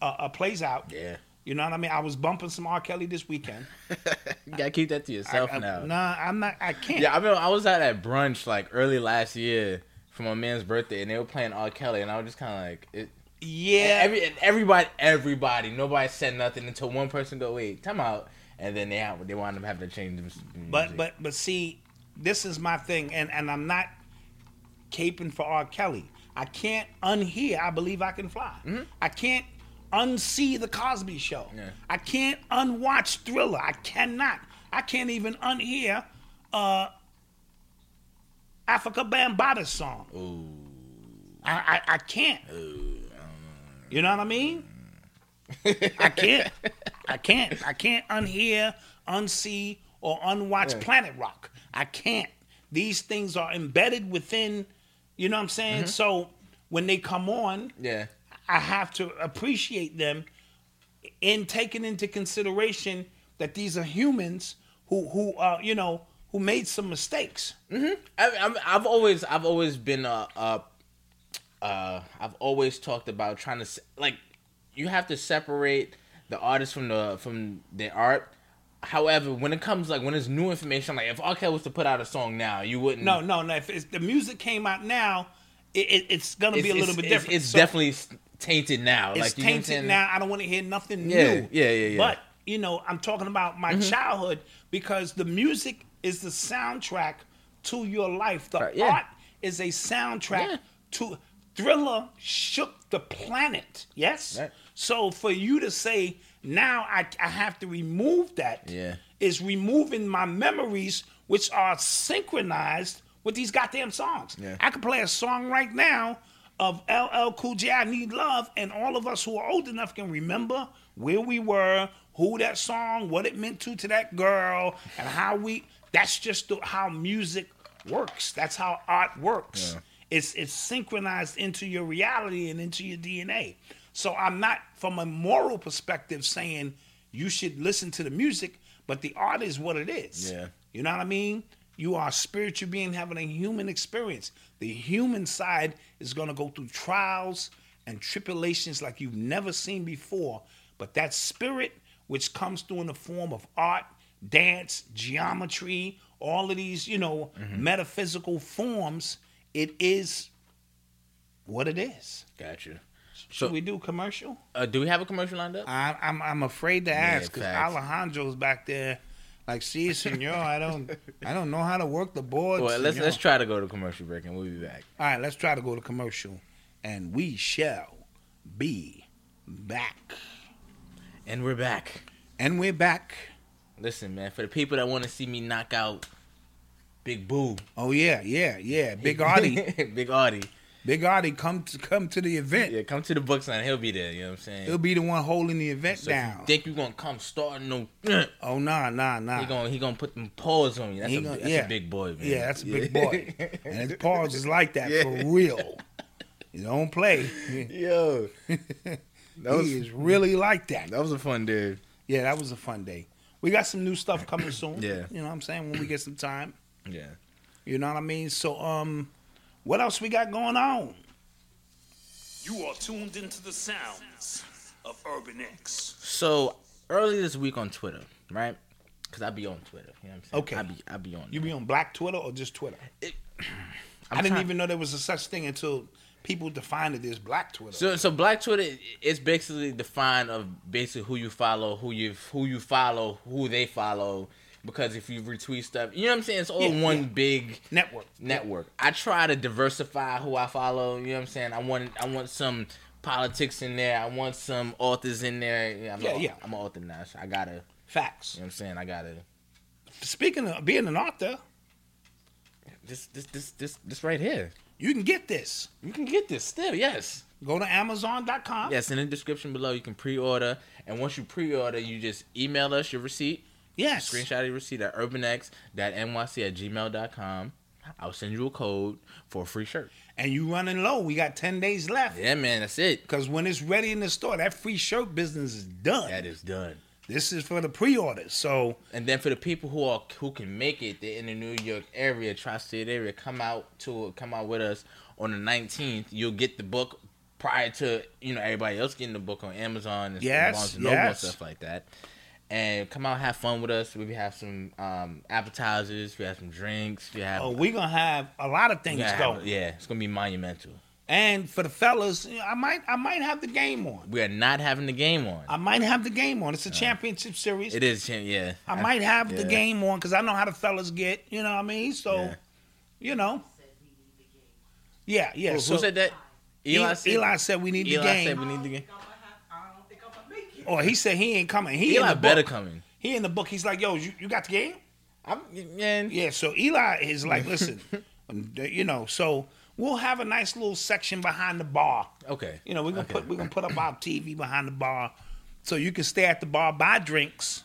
uh, uh, plays out. Yeah. You know what I mean? I was bumping some R. Kelly this weekend. You gotta keep that to yourself I- I- now. Nah, I'm not. I can't. Yeah, I mean, I was at that brunch like early last year for my man's birthday, and they were playing R. Kelly, and I was just kind of like, it, yeah. every and everybody, everybody, nobody said nothing until one person go, wait, time out, and then they have, they wound up having to change the music. But but but see, this is my thing, and and I'm not caping for R. Kelly. I can't unhear. I believe I can fly. I can't unsee the Cosby Show. Yeah. I can't unwatch Thriller. I cannot. I can't even unhear uh, Afrika Bambaataa song. I, I I can't. You know what I mean? I can't. I can't. I can't unhear, unsee, or unwatch Planet Rock. I can't. These things are embedded within, you know what I'm saying? So when they come on, yeah, I have to appreciate them in taking into consideration that these are humans who who are, you know who made some mistakes. I, I'm, I've always, I've always been uh, uh, uh, I've always talked about trying to like, you have to separate the artist from the from the art. However, when it comes like when it's new information, like if R. Kelly was to put out a song now, you wouldn't. No, no, no. If it's, the music came out now, it, it, it's gonna it's, be a little bit different. It's, So- definitely tainted now. it's like you know what I'm tainted now. I don't want to hear nothing Yeah, new. yeah, yeah, yeah. But you know, I'm talking about my childhood because the music is the soundtrack to your life. The yeah. art is a soundtrack Yeah. to Thriller shook the planet. Yes. Right. So for you to say now I, I have to remove that Yeah. is removing my memories, which are synchronized with these goddamn songs. Yeah. I could play a song right now of LL Cool J, I Need Love, and all of us who are old enough can remember where we were, who that song, what it meant to to that girl, and how we. That's just the, how music works. That's how art works. It's it's synchronized into your reality and into your DNA. So I'm not from a moral perspective saying you should listen to the music, but the art is what it is. Yeah. You know what I mean? You are a spiritual being having a human experience. The human side is going to go through trials and tribulations like you've never seen before. But that spirit, which comes through in the form of art, dance, geometry, all of these, you know, metaphysical forms, it is what it is. Gotcha. Should So- we do commercial? Uh, do we have a commercial lined up? I, I'm I'm afraid to ask because facts. Alejandro's back there, like, see, senor, I don't I don't know how to work the board. Well, let's senor." let's try to go to commercial break and we'll be back. All right, let's try to go to commercial, and we shall be back. And we're back. And we're back. Listen, man, for the people that want to see me knock out Big Boo, Oh yeah, yeah, yeah. Big Artie, Big Artie, Big Artie, come to come to the event. yeah, come to the book sign. He'll be there. You know what I'm saying? He'll be the one holding the event so down. you think you gonna come starting no, oh nah, nah, nah. he gonna he gonna put them paws on you. That's, a, gonna- that's yeah. a big boy, man. Yeah, that's a big boy. and his paws is like that for real. You don't play. Yo, that was he is really like that. that was a fun day. Yeah, that was a fun day. We got some new stuff coming soon. Yeah. You know what I'm saying? When we get some time. Yeah. You know what I mean? So um what else we got going on? You are tuned into the sounds of Urban X. So early this week on Twitter, right? Because I be on Twitter. You know what I'm saying? Okay. I be I be on. You there. be on black Twitter or just Twitter? I'm I didn't trying- even know there was a such thing until people defined it as black Twitter. So so Black Twitter is basically defined of basically who you follow, who you who you follow, who they follow. Because if you retweet stuff, you know what I'm saying? It's all Yeah, one yeah. big Network. network. I try to diversify who I follow. You know what I'm saying? I want I want some politics in there. I want some authors in there. Yeah, I'm Yeah, a, yeah. I'm an author now, so I gotta. Facts. You know what I'm saying? I gotta. Speaking of being an author, This this this this this right here. You can get this. You can get this still. Yes. Go to Amazon.com. Yes, in the description below, you can pre-order, and once you pre-order, you just email us your receipt, Yes. screenshot your receipt at urbanx.nyc at gmail.com. I'll send you a code for a free shirt. And you running low. We got 10 days left. Yeah, man, that's it. Because when it's ready in the store, that free shirt business is done. That is done. This is for the pre-orders. So And then for the people who are who can make it, they're in the New York area, tri-state area, come out to come out with us on the 19th. You'll get the book prior to you know everybody else getting the book on Amazon and Yes, Barnes and yes. stuff like that. And come out, have fun with us. We have some um, appetizers, we have some drinks, we have. oh, we're going to have a lot of things going. have- yeah, it's gonna be monumental. And for the fellas, I might I might have the game on. We are not having the game on. I might have the game on. It's a championship series. it is, yeah. I might have the game on because I know how the fellas get. You know what I mean? So, Yeah. you know. Yeah, yeah. Who, so who said that? Eli, Eli said we need the Eli said game. we need the game. Or he said he ain't coming. He Eli the better book. coming. He in the book. He's like, yo, you, you got the game? I'm, man, Yeah. So Eli is like, listen, um, you know. So we'll have a nice little section behind the bar. Okay. You know, we're gonna Okay. put we're gonna put up our TV behind the bar, so you can stay at the bar, buy drinks,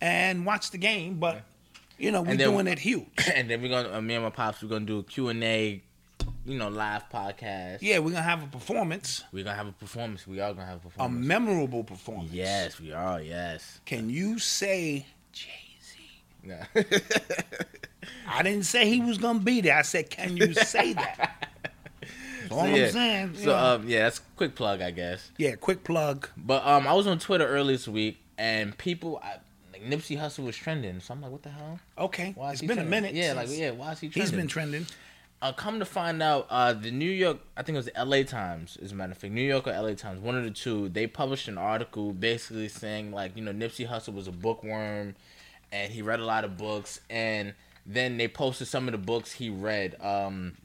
and watch the game. But you know, we're doing it huge. and then we're gonna uh, me and my pops we're gonna do a Q and A, you know, live podcast. Yeah, we're gonna have a performance, We're gonna have a performance. We are gonna have a performance. a memorable performance. yes, we are. Yes. Can you say Jay Z? Yeah. I didn't say he was gonna be there. I said, can you say that? That's all yeah. I'm saying. So know. um, yeah, that's quick plug, I guess. yeah, quick plug. But um, I was on Twitter earlier this week, and people I, like Nipsey Hussle was trending. So I'm like, what the hell? Okay, Why it's been a minute. Yeah, like yeah, why is he trending? He's been trending. uh, come to find out, uh, the New York, I think it was the LA Times, as a matter of fact, New York or LA Times, one of the two, they published an article basically saying, like, you know, Nipsey Hussle was a bookworm and he read a lot of books. And then they posted some of the books he read, um,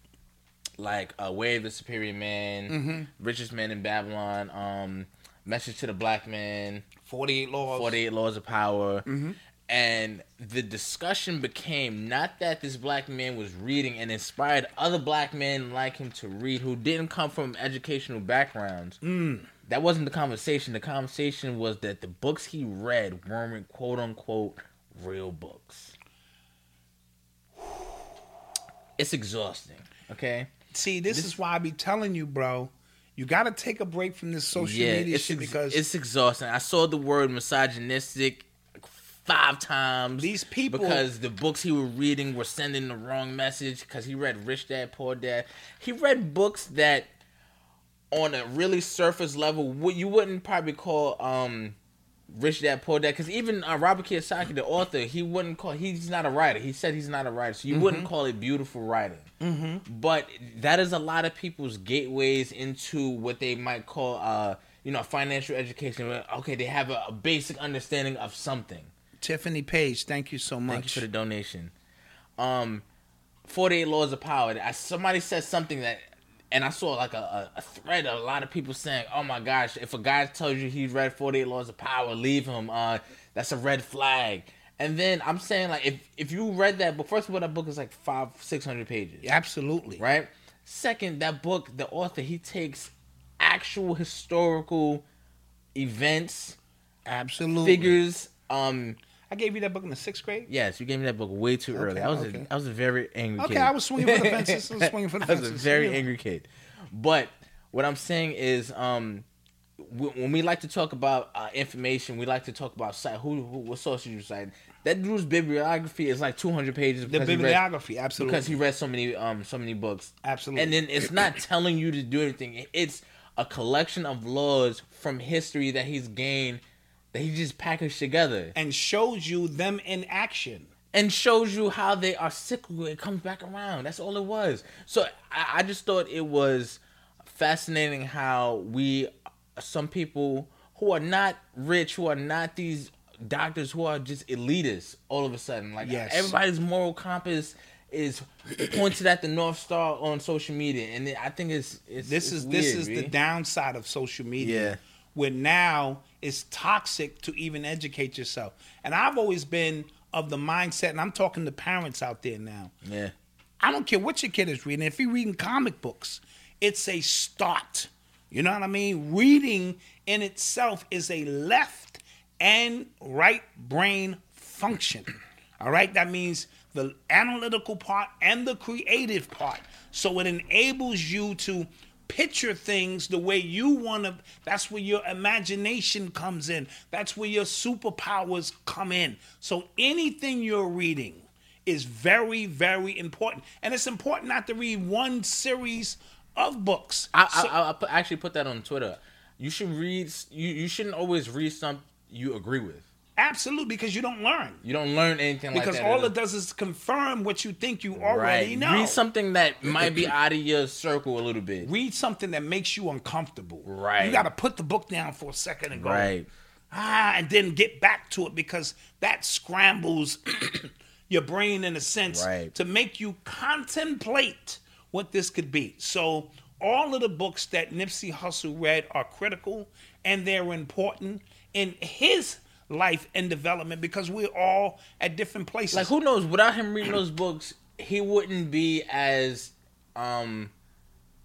like uh, Way of the Superior Man, Mm-hmm. Richest Man in Babylon, um, Message to the Black Man, Forty-eight laws. 48 Laws of Power. Mm-hmm. and the discussion became not that this black man was reading and inspired other black men like him to read who didn't come from educational backgrounds. Mm. That wasn't the conversation. The conversation was that the books he read weren't quote unquote real books. It's exhausting. Okay. See, this, is why I be telling you, bro. You got to take a break from this social media it's shit ex- because it's exhausting. I saw the word misogynistic five times. These people- because the books he was reading were sending the wrong message. Because he read Rich Dad Poor Dad. He read books that, on a really surface level, what you wouldn't probably call um, Rich Dad Poor Dad. Because even uh, Robert Kiyosaki, the author, he wouldn't call. He's not a writer. He said he's not a writer, so you Mm-hmm. wouldn't call it beautiful writing. But that is a lot of people's gateways into what they might call, uh, you know, financial education. Okay, they have a, a basic understanding of something. Tiffany Page. Thank you so much. Thank you for the donation. Um, Forty Eight Laws of Power. I, somebody said something that, and I saw like a, a, thread of a lot of people saying, "Oh my gosh, if a guy tells you he read Forty Eight Laws of Power, leave him. Uh, that's a red flag." And then I'm saying like, if if you read that book, first of all, that book is like five six hundred pages, Absolutely. right? Second, that book, the author he takes actual historical events, Absolutely. figures. Um, I gave you that book in the sixth grade. Yes, you gave me that book way too early. I was okay. a, I was a very angry Okay, kid. I was swinging for the fences. I was swinging for the fences. I was a very angry kid. But what I'm saying is, um, when we like to talk about uh, information, we like to talk about cite. Who, who what sources you cite? That dude's bibliography is like 200 pages. The he read- bibliography, absolutely. because he read so many um so many books. Absolutely. And then it's not telling you to do anything. It's a collection of laws from history that he's gained that he just packaged together and shows you them in action. and shows you how they are cyclical. It comes back around. That's all it was. So I, I just thought it was fascinating how we, some people who are not rich, who are not these doctors, who are just elitists, all of a sudden, like Yes. everybody's moral compass is pointed at the north star on social media, and I think it's, it's This it's is this weird, is the downside of social media. Yeah. Where now it's toxic to even educate yourself. And I've always been of the mindset, and I'm talking to parents out there now. yeah. I don't care what your kid is reading. If you're reading comic books, it's a start. You know what I mean? Reading in itself is a left and right brain function. All right? That means the analytical part and the creative part. So it enables you to picture things the way you want to. That's where your imagination comes in. That's where your superpowers come in. So anything you're reading, is very, very important. And it's important not to read one series of books. I, So- I, I, I put, actually put that on Twitter. You should read. You you shouldn't always read something you agree with. Absolutely, because you don't learn. You don't learn anything Because like that. all it does is confirm what you think you already right. know. Read something that might be out of your circle a little bit. Read something that makes you uncomfortable. Right. You got to put the book down for a second and go, Right. ah, and then get back to it because that scrambles your brain in a sense Right. to make you contemplate what this could be. So all of the books that Nipsey Hussle read are critical and they're important in his life and development because we're all at different places. Like who knows? Without him reading those books, he wouldn't be as um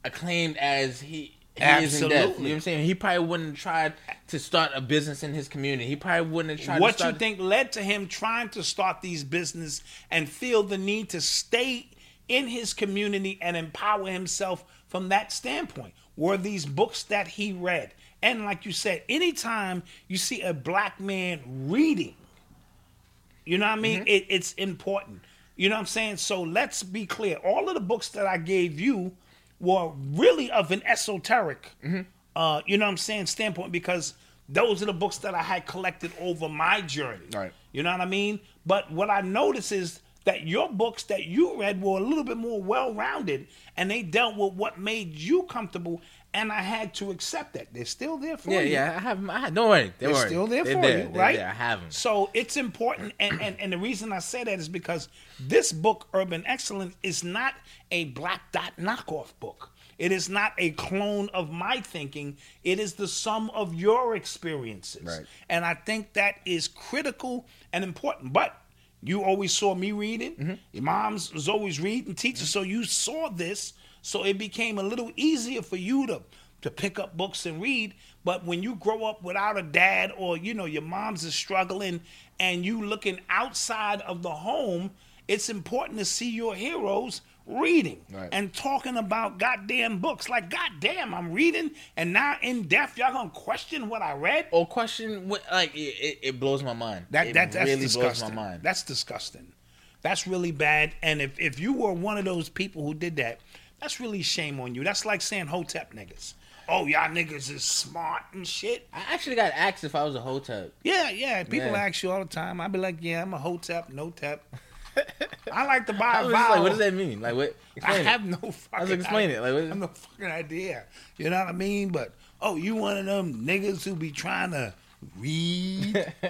acclaimed as he. He is in death. You know Absolutely. what I'm saying? He probably wouldn't have tried to start a business in his community. He probably wouldn't have tried what you think led to him trying to start these business and feel the need to stay in his community and empower himself from that standpoint were these books that he read and like you said anytime you see a black man reading you know what i mean Mm-hmm. it, it's important you know what i'm saying so let's be clear all of the books that i gave you were really of an esoteric Mm-hmm. uh, you know what i'm saying standpoint because those are the books that i had collected over my journey Right. you know what i mean but what i noticed is that your books that you read were a little bit more well-rounded and they dealt with what made you comfortable and i had to accept that they're still there for Yeah, you yeah. I have. 'em. I don't worry. They're worry. still there They're for there. you, They're right? there. I have them. So it's important, and, and and the reason I say that is because this book, Urban Excellence, is not a black dot knockoff book. It is not a clone of my thinking. It is the sum of your experiences. Right. And I think that is critical and important. But you always saw me reading. Mm-hmm. Your mom's was always reading, teacher. Mm-hmm. So you saw this. So it became a little easier for you to to pick up books and read. But when you grow up without a dad, or you know your mom's is struggling, and you looking outside of the home, it's important to see your heroes reading Right. and talking about goddamn books. Like goddamn, I'm reading, and now in depth, y'all gonna question what I read. Or question what like it, it, blows my mind. That, that that's really disgusting. blows my mind. That's disgusting. That's really bad. And if, if you were one of those people who did that, that's really shame on you. That's like saying Hotep niggas. Oh, y'all niggas is smart and shit. I actually got asked if I was a hotep. Yeah, yeah. People Yeah. ask you all the time. I'd be like, yeah, I'm a Hotep, no tep. I like to buy a just like, what does that mean? Like what? I Explain it. have no fucking. I was explain it. Like, what- I have no fucking idea. You know what I mean? But oh, you one of them niggas who be trying to read?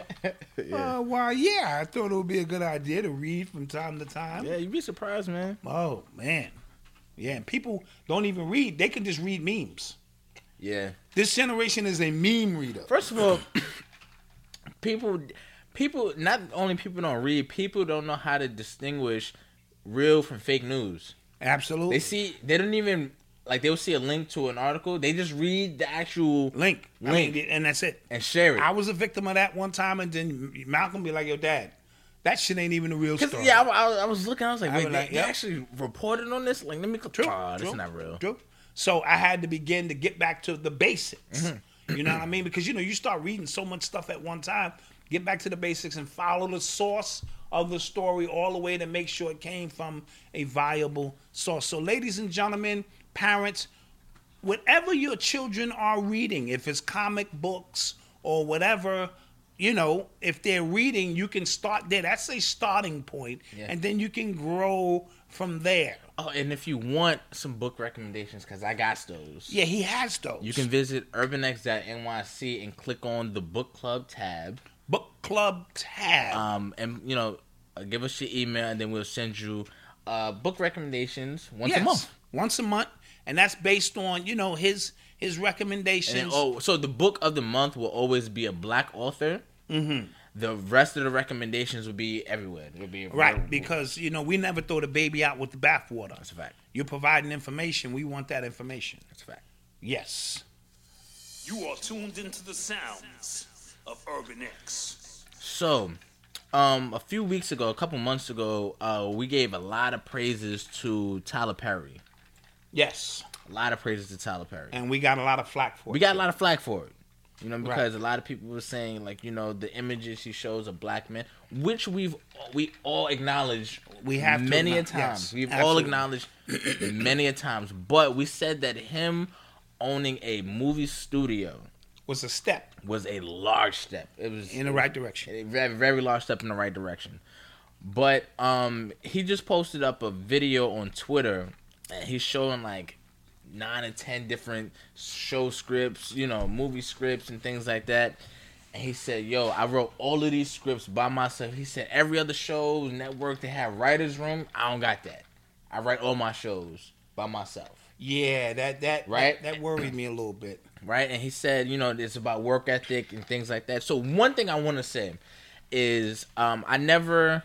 uh, well, yeah, I thought it would be a good idea to read from time to time. Yeah, you'd be surprised, man. Oh man, yeah. And people don't even read; they can just read memes. Yeah. This generation is a meme reader. First of all, people, people, not only people don't read, people don't know how to distinguish real from fake news. Absolutely. They see, they don't even like they'll see a link to an article. They just read the actual link, I Link. mean, and that's it. and share it. I was a victim of that one time, and then Malcolm be like, "Yo, Dad, that shit ain't even a real story." yeah, I, I, I was looking. I was like, wait, was they, like, they yep. actually reported on this? Like, let me. True. Oh, this true, is not real. True. So I had to begin to get back to the basics. Mm-hmm. You know what I mean? Because you know, you start reading so much stuff at one time. Get back to the basics and follow the source of the story all the way to make sure it came from a viable source. So, ladies and gentlemen, parents, whatever your children are reading, if it's comic books or whatever, you know, if they're reading, you can start there. That's a starting point, Yeah. and then you can grow from there. Oh, and if you want some book recommendations, because I got those. Yeah, he has those. You can visit urbanx.nyc and click on the book club tab. book club tab. Um, and you know, uh, give us your email, and then we'll send you uh book recommendations once Yes, a month. Once a month, and that's based on you know his his And recommendations. then, oh, so the book of the month will always be a black author. Mm-hmm. The rest of the recommendations will be everywhere. It'll be right, because you know we never throw the baby out with the bathwater. that's a fact. You're providing information. We want that information. That's a fact. Yes. You are tuned into the sounds of Urban X. So, um, a few weeks ago, a couple months ago, uh, we gave a lot of praises to Tyler Perry. Yes. A lot of praises to Tyler Perry. And we got a lot of flack for we it. We got a lot of flack for it. You know, Right. because a lot of people were saying like, you know, the images he shows of black men, which we've we all acknowledged We have to many a acknow- time. yes, we've all acknowledged many a times. But we said that him owning a movie studio was a step was a large step. It was in the right direction. a very, very large step in the right direction. But um, he just posted up a video on Twitter, and he's showing like nine or ten different show scripts, you know, movie scripts and things like that. And he said, "Yo, I wrote all of these scripts by myself." He said, "Every other show network they have writers' room, I don't got that. I write all my shows by myself." Yeah, that that Right? that, that worried me a little bit. right? And he said, you know, it's about work ethic and things like that. So one thing I want to say is, um, I never,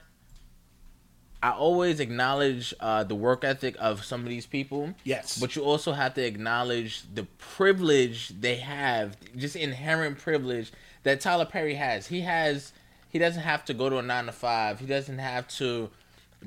I always acknowledge uh, the work ethic of some of these people. Yes. But you also have to acknowledge the privilege they have, just inherent privilege that Tyler Perry has. He has, he doesn't have to go to a nine to five. He doesn't have to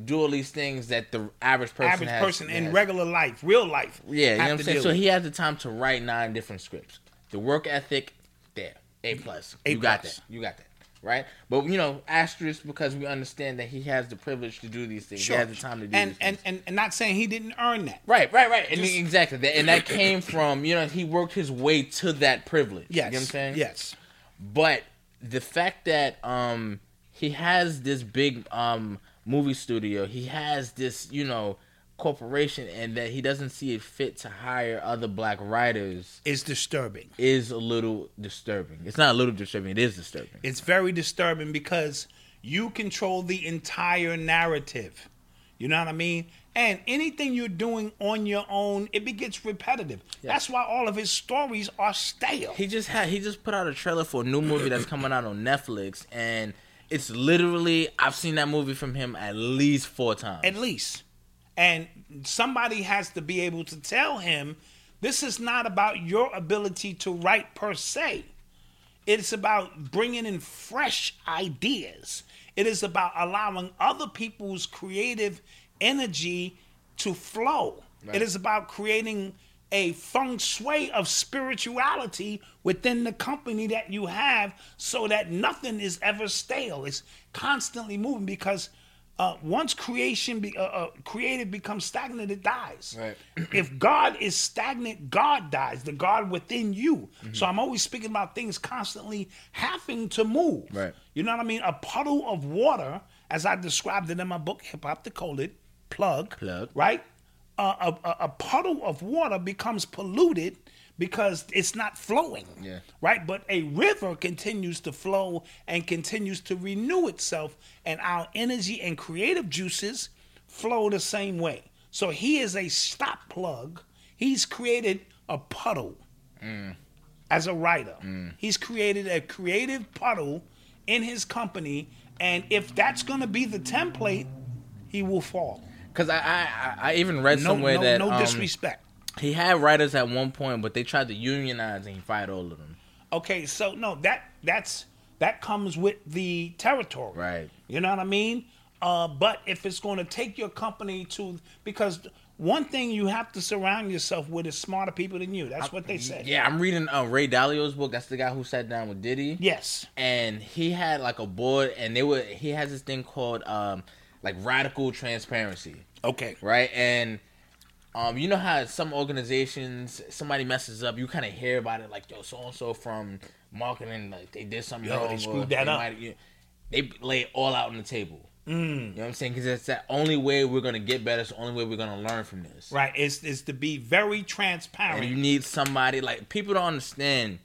do all these things that the average person Average has- person in has. regular life, real life. Yeah, you know what I'm saying. So with. he has the time to write nine different scripts. The work ethic, there, a plus. A you got that. You got that. Right, but you know, asterisk because we understand that he has the privilege to do these things. Sure. He has the time to do and, these and things. and and not saying he didn't earn that. Right, right, right. And exactly that, and that came from you know he worked his way to that privilege. Yes. you know what I'm saying. Yes. But the fact that um he has this big um movie studio, he has this, you know, corporation and that he doesn't see it fit to hire other black writers Is disturbing. is a little disturbing. It's not a little disturbing, it is disturbing. It's very disturbing because you control the entire narrative. You know what I mean? And anything you're doing on your own, it gets repetitive. That's why all of his stories are stale. He just had he just put out a trailer for a new movie that's coming out on Netflix, and it's literally I've seen that movie from him at least four times. at least. And somebody has to be able to tell him this is not about your ability to write per se. It's about bringing in fresh ideas. It is about allowing other people's creative energy to flow. It is about creating a feng shui of spirituality within the company that you have so that nothing is ever stale. It's constantly moving because uh, once creation be, uh, uh, creative becomes stagnant, it dies. Right. if God is stagnant, God dies. The God within you. Mm-hmm. So I'm always speaking about things constantly having to move. Right. You know what I mean? A puddle of water, as I described it in my book, Hip Hop Decoded, plug. Plug. Right. Uh, a, a, a puddle of water becomes polluted because it's not flowing. Yeah. Right. But a river continues to flow and continues to renew itself, and our energy and creative juices flow the same way. So he is a stop plug. He's created a puddle as a writer. He's created a creative puddle in his company, and if that's going to be the template, he will fall. Because I, I I- I even read No, somewhere no, that no um, disrespect. He had writers at one point, but they tried to unionize and he fired all of them. Okay, so no, that that's that comes with the territory. Right. You know what I mean? Uh, but if it's going to take your company to because one thing you have to surround yourself with is smarter people than you. That's what they said. Yeah, I'm reading uh, Ray Dalio's book. That's the guy who sat down with Diddy. Yes. and he had like a board, and they were he has this thing called um like radical transparency, Okay. right? And um, you know how some organizations somebody messes up, you kind of hear about it, like yo, so and so from marketing, like they did something Yo, wrong, they screwed that up. might- yeah. they lay it all out on the table. Mm. You know what I'm saying? Because it's the only way we're gonna get better. It's the only way we're gonna learn from this. Right. It's is to be very And transparent. you need somebody like people don't understand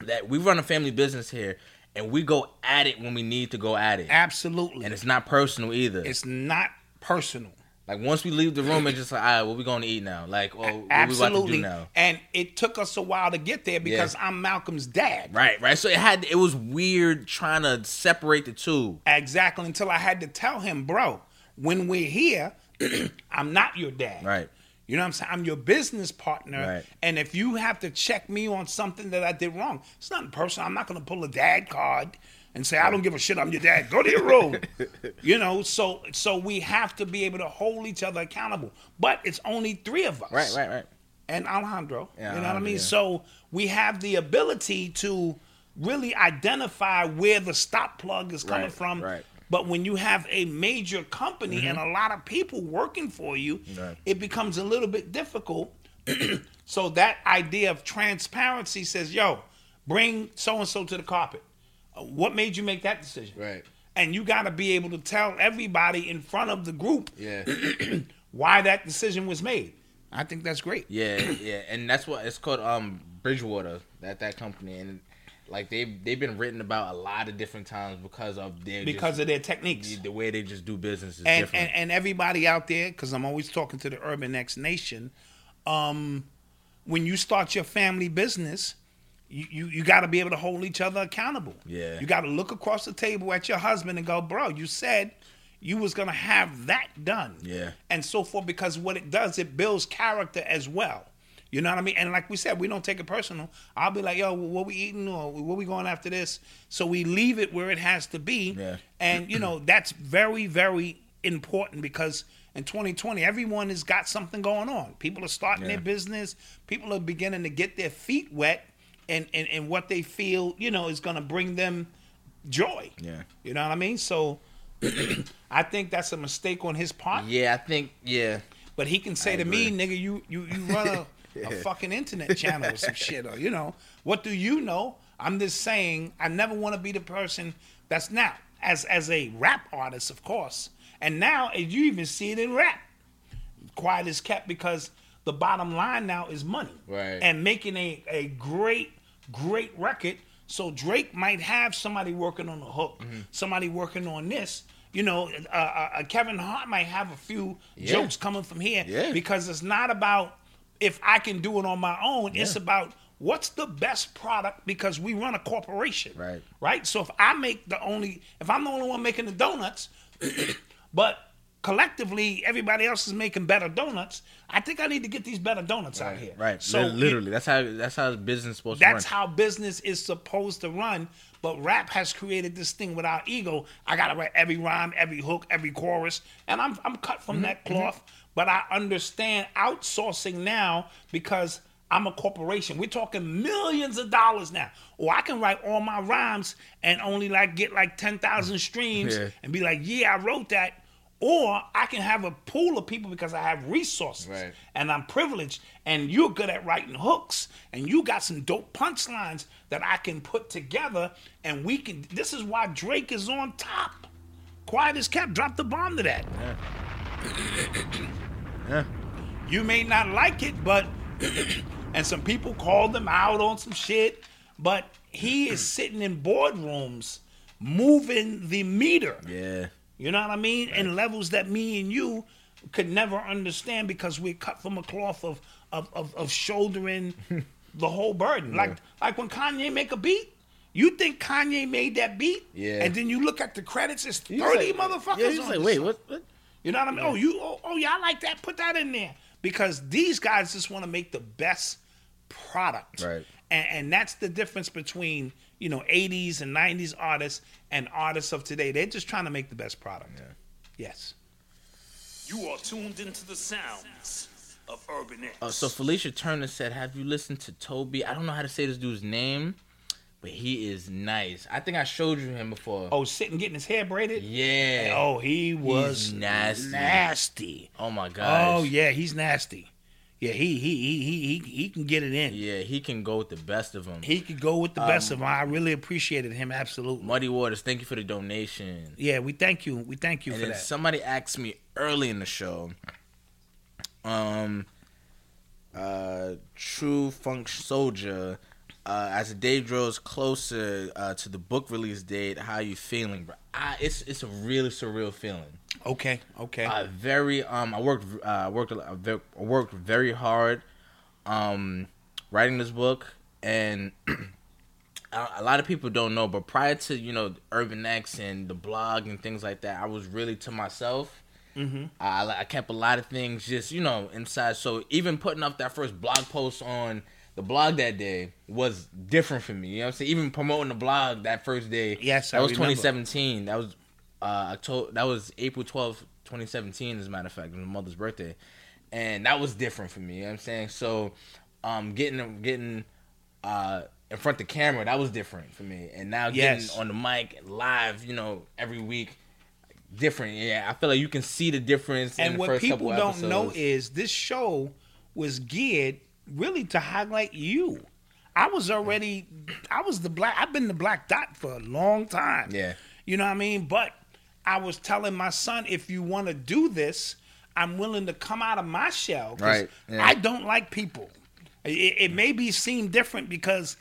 that we run a family business here, and we go at it when we need to go at it. Absolutely. and it's not personal either. it's not personal. Like once we leave the room, it's just like, all right, what we going to eat now? Like, well, what we about to Absolutely. do now? And it took us a while to get there because I'm Malcolm's dad. Right, right. So it had, it was weird trying to separate the two. Exactly until I had to tell him, bro, when we're here, I'm not your dad. Right. You know what I'm saying? I'm your business partner. Right. And if you have to check me on something that I did wrong, it's nothing personal. I'm not going to pull a dad card and say, I don't give a shit. I'm your dad. Go to your room. you know, so so we have to be able to hold each other accountable. But it's only three of us. Right, right, right. and Alejandro. Yeah, you know what I mean? yeah. So we have the ability to really identify where the stop plug is coming Right, from. right. But when you have a major company and a lot of people working for you, Mm-hmm. Right. it becomes a little bit difficult. so that idea of transparency says, yo, bring so and so to the carpet. What made you make that decision? Right. And you got to be able to tell everybody in front of the group Yeah. why that decision was made. I think that's great. yeah, yeah. And that's what it's called um Bridgewater, that that company. And like they've they've been written about a lot of different times because of their Because just, of their techniques. the, the way they just do business is and, different. and and everybody out there, because I'm always talking to the Urban X Nation, um, when you start your family business, you you, you got to be able to hold each other accountable. Yeah. you got to look across the table at your husband and go, bro, you said you was gonna have that done. Yeah. and so forth. Because what it does, it builds character as well. You know what I mean? And like we said, we don't take it personal. I'll be like, yo, what we eating or what we going after this? So we leave it where it has to be. Yeah. And you know, that's very, very important because in 2020, everyone has got something going on. People are starting Yeah. their business. People are beginning to get their feet wet and, and, and what they feel, you know, is gonna bring them joy. Yeah. You know what I mean? So I think that's a mistake on his part. yeah, I think yeah. But he can say I to me, nigga, you you you run a, a fucking internet channel or some shit, or you know, what do you know? I'm just saying, I never want to be the person that's now as as a rap artist, of course, and now as you even see it in rap, quiet is kept because the bottom line now is money, Right. And making a a great great record. So Drake might have somebody working on the hook, Mm-hmm. somebody working on this, You know, uh, uh, Kevin Hart might have a few Yeah. jokes coming from here Yeah. because it's not about if I can do it on my own. It's about what's the best product because we run a corporation, Right. Right. So if I make the only, if I'm the only one making the donuts, but collectively everybody else is making better donuts, I think I need to get these better donuts out here. Right. So literally, that's how that's how business is supposed that's to run. how business is supposed to run. But rap has created this thing without ego. I gotta write every rhyme, every hook, every chorus, and I'm I'm cut from mm-hmm, that mm-hmm. cloth. But I understand outsourcing now because I'm a corporation. We're talking millions of dollars now. Or I can write all my rhymes and only like get like ten thousand mm. streams Yeah. and be like, yeah, I wrote that. Or I can have a pool of people because I have resources Right. and I'm privileged, and you're good at writing hooks, and you got some dope punchlines that I can put together, and we can. This is why Drake is on top. Quiet as kept. Drop the bomb to that. Yeah. You may not like it, but and some people called him out on some shit, but he is sitting in boardrooms, moving the meter. Yeah. You know what I mean? And levels that me and you could never understand because we're cut from a cloth of of, of, of shouldering the whole burden. Like like when Kanye make a beat, you think Kanye made that beat, Yeah. and then you look at the credits, it's thirty say- motherfuckers. Yeah, say, this wait, what? what? You know what I mean? Oh, you oh, oh yeah, I like that. Put that in there because these guys just want to make the best product, Right. And, and that's the difference between you know '80s and '90s artists and artists of today. They're just trying to make the best product. Yes. You are tuned into the sounds of Urban X. Uh, so Felicia Turner said, "Have you listened to Toby? I don't know how to say this dude's name, but he is nice. I think I showed you him before. Oh, sitting getting his hair braided. yeah. Oh, he was nasty. Nasty. Oh my gosh. Oh yeah, he's nasty. Yeah, he he he he he, can get it in. Yeah, he can go with the best of them. He could go with the best of them. I really appreciated him. Absolutely. Muddy Waters, thank you for the donation. Yeah, we thank you. We thank you And for that. somebody asked me early in the show, um, uh, True Funk Soldier, uh, as the day draws closer uh, to the book release date, how you feeling, bro? I, it's it's a really surreal feeling. Okay, okay. Uh, very um, I worked uh, worked I worked very hard, um, writing this book, and a lot of people don't know, but prior to you know Urban X and the blog and things like that, I was really to myself. Mm-hmm. I, I kept a lot of things just you know inside. So even putting up that first blog post on the blog that day was different for me. You know what I'm saying? Even promoting the blog that first day. Yes, that I was remember. 2017. That was uh October. That was April 12th, 2017. As a matter of fact, it was my mother's birthday, and that was different for me. You know what I'm saying? So, um, getting getting uh in front of the camera that was different for me, and now getting Yes. on the mic live, you know, every week. Different, yeah. I feel like you can see the difference. in and the what people don't know is this show was geared really to highlight you. I was already, I was the black. I've been the black dot for a long time. Yeah. you know what I mean. But I was telling my son, if you want to do this, I'm willing to come out of my shell. Right, yeah. I don't like people. It, it may be seem different because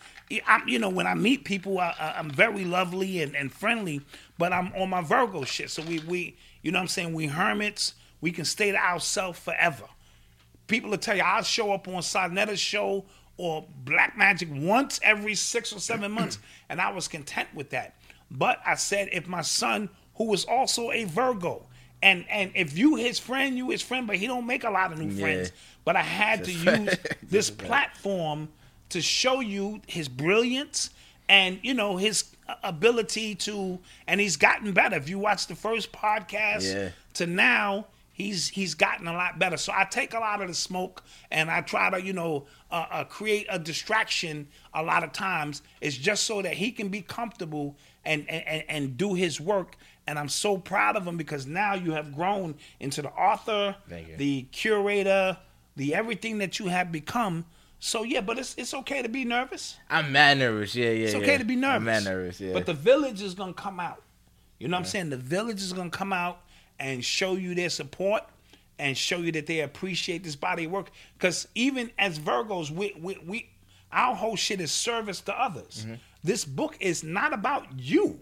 I'm, you know, when I meet people, I, I'm very lovely and, and friendly, but I'm on my Virgo shit. So we, we, you know, what I'm saying we hermits. We can stay to ourselves forever. People will tell you I'll show up on Sarnetta's show or Black Magic once every six or seven months, and I was content with that. But I said, if my son, who was also a Virgo, and and if you his friend, you his friend, but he don't make a lot of new Yeah. friends. But I had to use this platform to show you his brilliance and you know his ability to, and he's gotten better. If you watch the first podcast Yeah. to now, he's he's gotten a lot better. So I take a lot of the smoke and I try to you know uh, uh, create a distraction. A lot of times it's just so that he can be comfortable and and, and do his work. And I'm so proud of him because now you have grown into the author, the curator, the everything that you have become. So yeah, but it's it's okay to be nervous. I'm mad nervous. Yeah, yeah. It's okay yeah. to be nervous. I'm mad nervous. Yeah. But the village is gonna come out. You know what I'm saying? The village is gonna come out and show you their support and show you that they appreciate this body of work. Because even as Virgos, we we, we our whole shit is service to others. Mm-hmm. This book is not about you.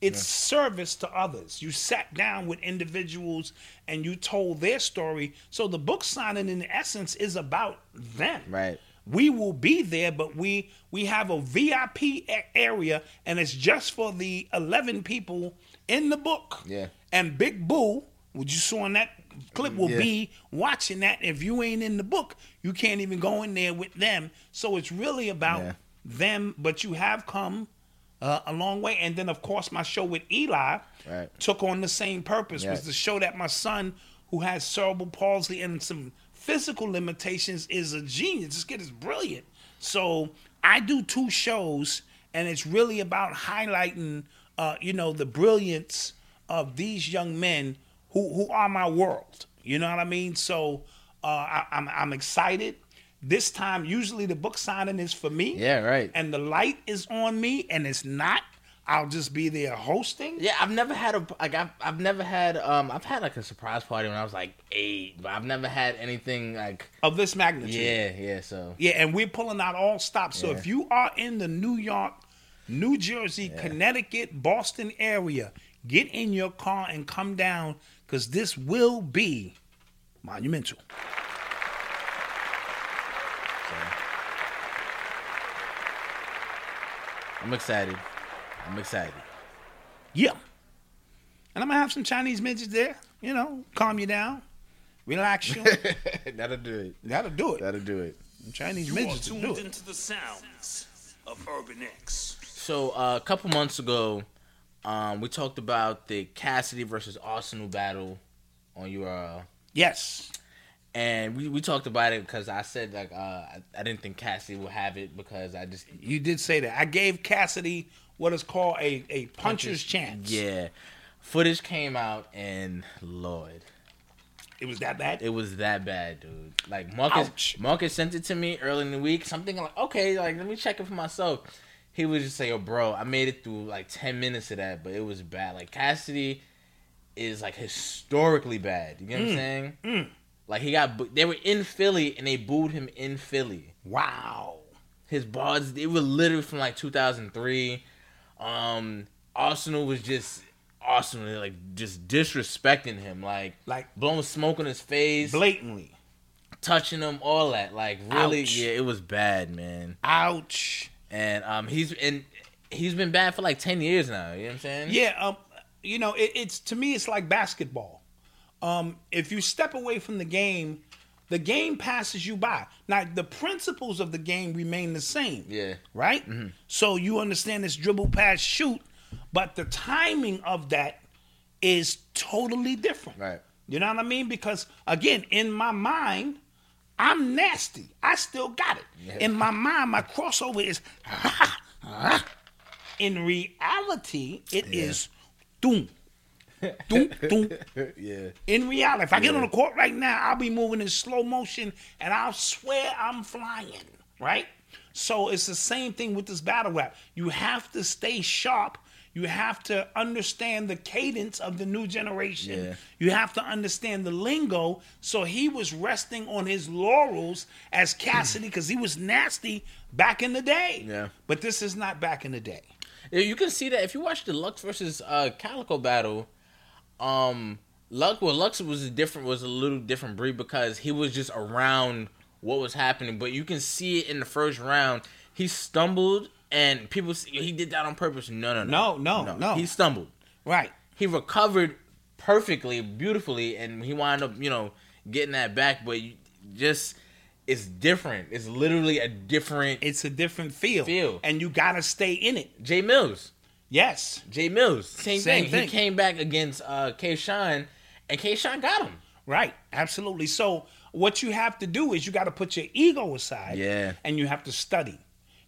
It's service to others. You sat down with individuals and you told their story. So the book signing, in essence, is about them. Right. We will be there, but we we have a VIP area, and it's just for the eleven people in the book. Yeah. And Big Boo, which you saw in that clip, will Yeah. be watching that. If you ain't in the book, you can't even go in there with them. So it's really about Yeah. them. But you have come uh, a long way. And then, of course, my show with Eli Right. took on the same purpose. Was to show that my son, who has cerebral palsy and some physical limitations, is a genius. This kid is brilliant. So I do two shows, and it's really about highlighting, uh, you know, the brilliance of these young men who who are my world. You know what I mean? So uh, I, I'm I'm excited. This time, usually the book signing is for me. Yeah, right. And the light is on me, and it's not. I'll just be there hosting. Yeah, I've never had a like I've I've never had um I've had like a surprise party when I was like eight, but I've never had anything like of this magnitude. yeah yeah. So Yeah, and we're pulling out all stops. So Yeah. if you are in the New York, New Jersey, Connecticut, Boston area, get in your car and come down because this will be monumental. I'm excited. I'm excited. Yeah. And I'm gonna have some Chinese midgets there, you know, calm you down, relax you. That'll do it. That'll do it. That'll do it. Chinese You are midgets will do it. into the sounds of Urban X. So uh, a couple months ago, um, we talked about the Cassidy versus Arsenal battle on your, uh, Yes. and we, we talked about it because I said like uh, I, I didn't think Cassidy would have it because I just You did say that. I gave Cassidy what is called a, a puncher's chance. yeah. Footage came out and Lord, It was that bad? it was that bad, dude. Like Marcus, Ouch. Marcus sent it to me early in the week. Something like, okay, like let me check it for myself. He would just say, "Yo, bro, I made it through like ten minutes of that, but it was bad. Like Cassidy is like historically bad. You get Mm. what I'm saying? Like he got, boo- they were in Philly and they booed him in Philly. wow. His bars, they were literally from like 2003. Um, Arsenal was just Arsenal, like just disrespecting him, like Like- blowing smoke on his face Blatantly. touching him, all that. Like really, Ouch. yeah, it was bad, man. Ouch. And um, he's and he's been bad for like ten years now. You know what I'm saying? Yeah, um, you know, it, it's to me, it's like basketball. Um, if you step away from the game, the game passes you by. Now, the principles of the game remain the same. Yeah. Right. So you understand this dribble, pass, shoot, but the timing of that is totally different. Right. You know what I mean? Because again, in my mind, I'm nasty. I still got it. In my mind, my crossover is. in reality, it is doom. Doom, doom. Yeah. In reality, if I get on the court right now, I'll be moving in slow motion and I'll swear I'm flying, right? So it's the same thing with this battle rap. You have to stay sharp. You have to understand the cadence of the new generation. Yeah. You have to understand the lingo. So he was resting on his laurels as Cassidy because he was nasty back in the day. Yeah. But this is not back in the day. You can see that if you watch the Lux versus uh, Calicoe battle. Um, Lux, well, Lux was a different, was a little different breed because he was just around what was happening. But you can see it in the first round. He stumbled, and people see, he did that on purpose. No, no, No, no, no. He stumbled. Right. he recovered perfectly, beautifully, and he wound up, you know, getting that back. But you just it's different. It's literally a different. It's a different feel. Feel. And you got to stay in it. Jay Mills, Yes. Jay Mills, same, Same thing. thing. He came back against uh, K. Shine, and K. Shine got him. Right, absolutely. So what you have to do is you got to put your ego aside. Yeah. And you have to study.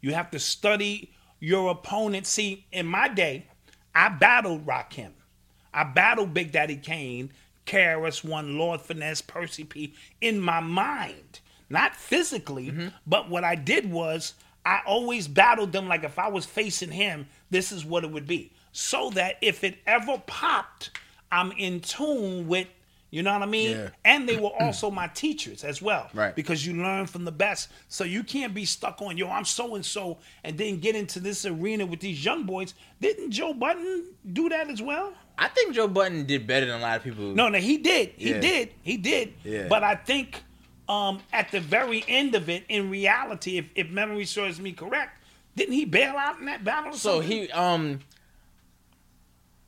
You have to study your opponent. See, in my day, I battled Rakim. I battled Big Daddy Kane, KRS One, Lord Finesse, Percy P. In my mind, not physically, mm-hmm. but what I did was I always battled them like if I was facing him, this is what it would be. So that if it ever popped, I'm in tune with You know what I mean? Yeah. And they were also my teachers as well. Right. Because you learn from the best. So you can't be stuck on, yo, I'm so and so, and then get into this arena with these young boys. Didn't Joe Budden do that as well? I think Joe Budden did better than a lot of people. No, no, he did. He Yeah. did. He did. Yeah. But I think um, at the very end of it, in reality, if, if memory serves me correct, didn't he bail out in that battle? Or So something? he um,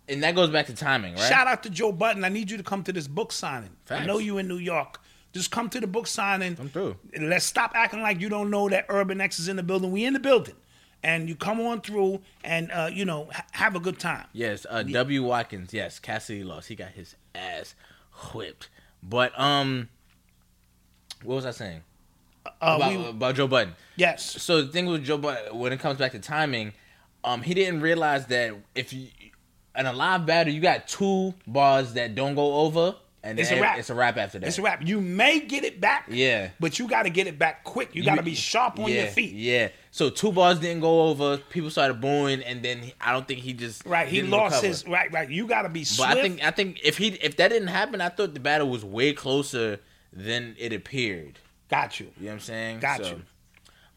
and that goes back to timing, right? Shout out to Joe Budden. I need you to come to this book signing. I know you in New York. Just come to the book signing. I'm through. Let's stop acting like you don't know that Urban X is in the building. We in the building. And you come on through and, uh, you know, ha- have a good time. Yes, uh, W. Watkins. Yes, Cassidy lost. He got his ass whipped. But um, what was I saying Uh, about, we- about Joe Budden? yes. So the thing with Joe Budden, when it comes back to timing, um, he didn't realize that if you in a live battle, you got two bars that don't go over, and It's a wrap. It's a wrap after that. It's a wrap. You may get it back. Yeah. But you got to get it back quick. You, got to be sharp on yeah, your feet. Yeah. So two bars didn't go over. People started booing, and then he- I don't think he just Right. He lost recover. his right. Right. You got to be But. I think I think if he if that didn't happen, I thought the battle was way closer than it appeared. got you. You know what I'm saying? Got you.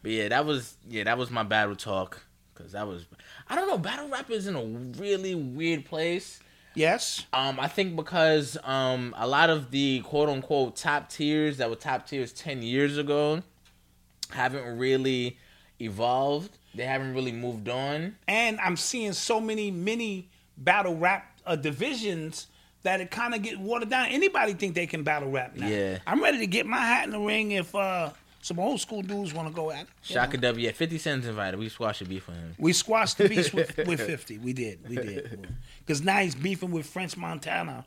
But yeah, that was yeah, that was my battle talk because that was I don't know. Battle rap is in a really weird place. Yes. Um, I think because um a lot of the quote unquote top tiers that were top tiers ten years ago haven't really evolved. They haven't really moved on. and I'm seeing so many mini battle rap uh, divisions that it kind of get watered down. Anybody think they can battle rap now? Yeah. I'm ready to get my hat in the ring if uh, some old school dudes want to go at it. you Shaka know? W. Yeah, Fifty Cent's invited. We squashed the beef with him. We squashed the beef with, with 50. We did. We did. Because now he's beefing with French Montana.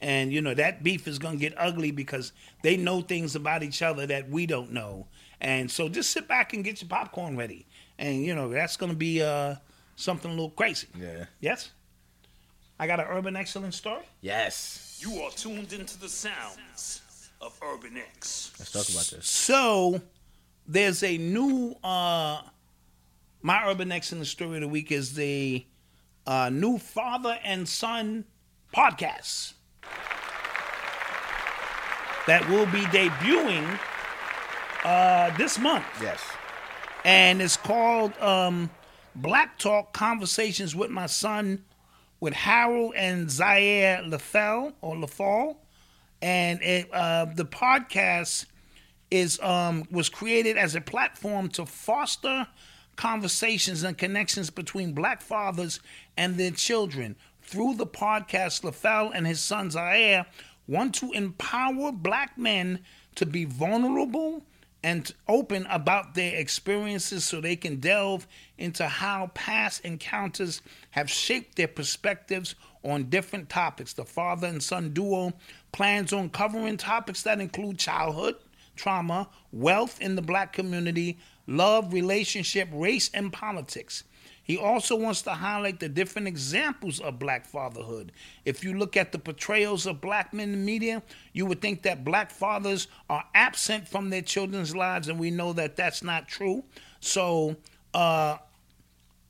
And, you know, that beef is going to get ugly because they know things about each other that we don't know. And so just sit back and get your popcorn ready. And, you know, that's going to be uh, something a little crazy. Yeah. Yes? I got an urban excellence story. Yes. You are tuned into the sounds of Urban X. Let's talk about this. So there's a new uh my urban X in the story of the week is the uh new father and son podcast that will be debuting uh this month Yes. and it's called um, Black Talk Conversations with My Son with Harold and Zaire Lafell or Lafall, and it, uh, the podcast is um, was created as a platform to foster conversations and connections between Black fathers and their children. Through the podcast, Lafell and his son Zaire want to empower Black men to be vulnerable and open about their experiences so they can delve into how past encounters have shaped their perspectives on different topics. The father and son duo plans on covering topics that include childhood, trauma, wealth in the black community, love, relationship, race, and politics. He also wants to highlight the different examples of black fatherhood. If you look at the portrayals of black men in the media, you would think that black fathers are absent from their children's lives, and we know that that's not true. So, uh,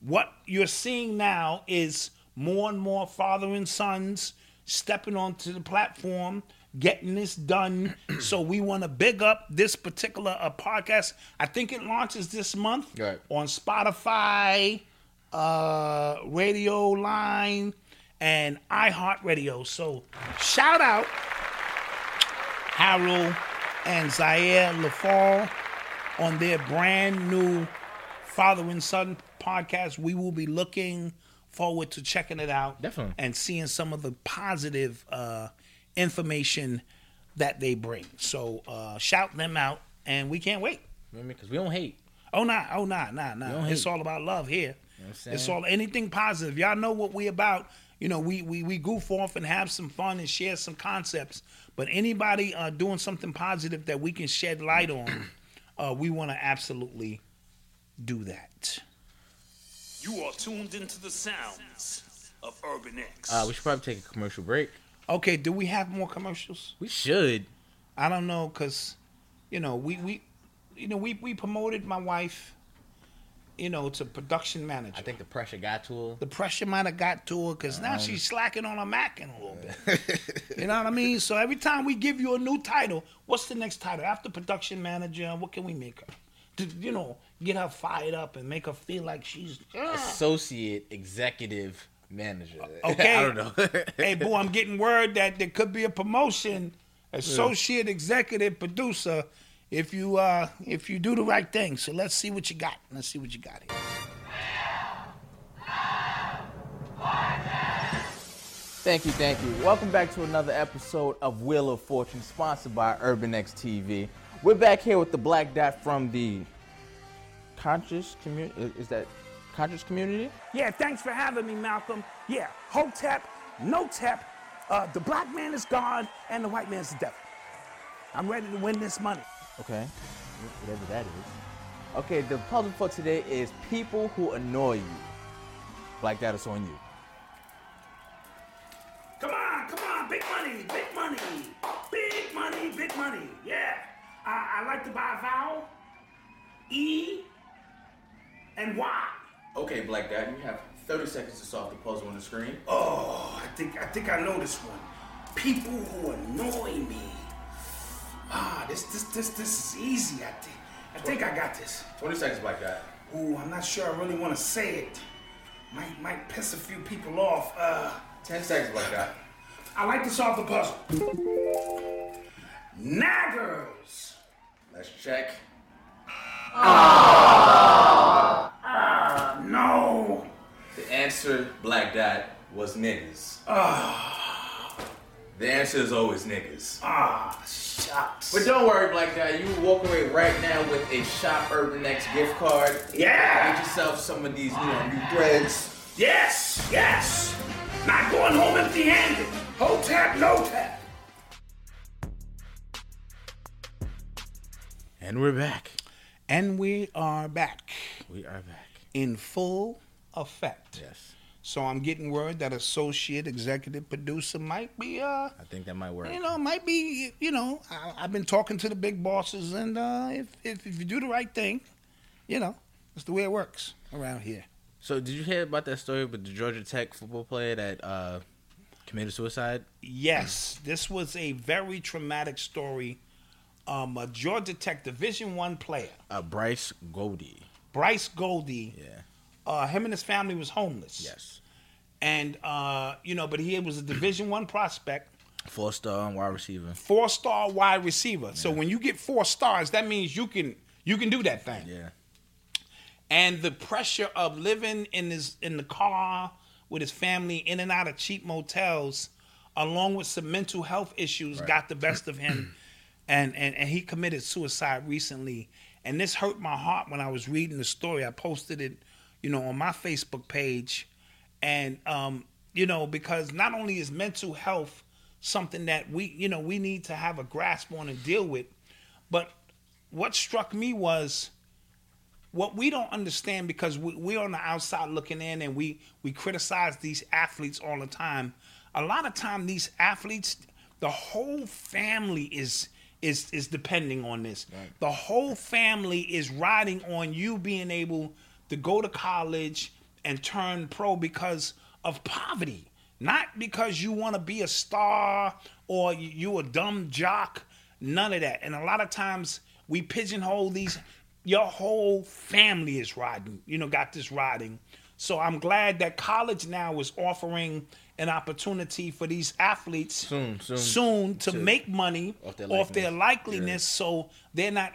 what you're seeing now is more and more father and sons stepping onto the platform, getting this done. so we want to big up this particular uh, podcast. I think it launches this month Right. on Spotify, uh, Radio Line, and iHeartRadio. So shout out Harold and Zaire LaFall on their brand new father and son podcast. We will be looking forward to checking it out. Definitely. And seeing some of the positive uh, information that they bring. So uh, shout them out, and we can't wait. Because we don't hate. Oh nah, oh nah, nah, nah. It's hate. all about love here. what I'm it's all anything positive. Y'all know what we about. You know, we we we goof off and have some fun and share some concepts. But anybody uh, doing something positive that we can shed light on, uh, we want to absolutely do that. You are tuned into the sounds of Urban X. Uh, we should probably take a commercial break. Okay, do we have more commercials? We should. I don't know, cause you know we we you know we we promoted my wife, you know, to production manager. I think the pressure got to her. the pressure might have got to her because now she's slacking on her macking a little bit. you know what I mean? So every time we give you a new title, what's the next title after production manager? What can we make her? You know, get her fired up and make her feel like she's. Associate executive manager. Okay. I don't know. hey, boy, I'm getting word that there could be a promotion, associate executive producer, if you uh if you do the right thing. So let's see what you got. Let's see what you got here. Thank you, thank you. Welcome back to another episode of Wheel of Fortune, sponsored by Urban X TV. We're back here with the Black Dot from the conscious community. Is that conscious community? Yeah, thanks for having me, Malcolm. Yeah, Hotep, no tep, uh, the black man is God and the white man's the devil. I'm ready to win this money. Okay, whatever that is. Okay, the puzzle for today is people who annoy you. Black Dot is on you. Come on, come on, big money, big money, big money, big money. Yeah, I, I like to buy a vowel, E, and why? Okay, Black Dot, you have 30 seconds to solve the puzzle on the screen. Oh, I think I think I know this one. People who annoy me. Ah, this this this this is easy. I think I think I got this. 20 seconds, Black Dot. Ooh, I'm not sure I really want to say it. Might might piss a few people off. Uh, 10 seconds, Black Dot. I like to solve the puzzle. Naggers. Let's check. No. The answer, Black Dot, was niggas. Ah. The answer is always niggas. Ah, shucks. But don't worry, Black Dot. You walk away right now with a Shop Urban X gift card. Yeah. Get yourself some of these, you know, new threads. Yes, yes. Not going home empty-handed. Hotep, no tap. And we're back. And we are back We are back. in full effect. Yes. So I'm getting word that associate executive producer might be, uh, I think that might work. you know, might be, you know, I, I've been talking to the big bosses, and uh, if, if if you do the right thing, you know, that's the way it works around here. So, did you hear about that story with the Georgia Tech football player that uh, committed suicide? Yes, this was a very traumatic story. Um, a Georgia Tech Division One player, Uh, Bryce Gowdy. Bryce Gowdy. Yeah. Uh, him and his family was homeless. Yes. and uh, you know, but he was a Division One prospect, Four star wide receiver. four star wide receiver. So when you get four stars, that means you can you can do that thing. Yeah. And the pressure of living in his in the car with his family in and out of cheap motels, along with some mental health issues, got the best of him, and, and and he committed suicide recently. And this hurt my heart when I was reading the story. I posted it, you know, on my Facebook page, and um, you know, because not only is mental health something that we, you know, we need to have a grasp on and deal with, but what struck me was what we don't understand because we, we're on the outside looking in and we we criticize these athletes all the time. A lot of time these athletes the whole family is is is depending on this. The whole family is riding on you being able to go to college and turn pro because of poverty. Not because you want to be a star or you, a dumb jock none of that. And a lot of times we pigeonhole these your whole family is riding, you know, got this riding. So I'm glad that college now is offering an opportunity for these athletes Soon, soon. soon to, to- make money off their off their likeliness so they're not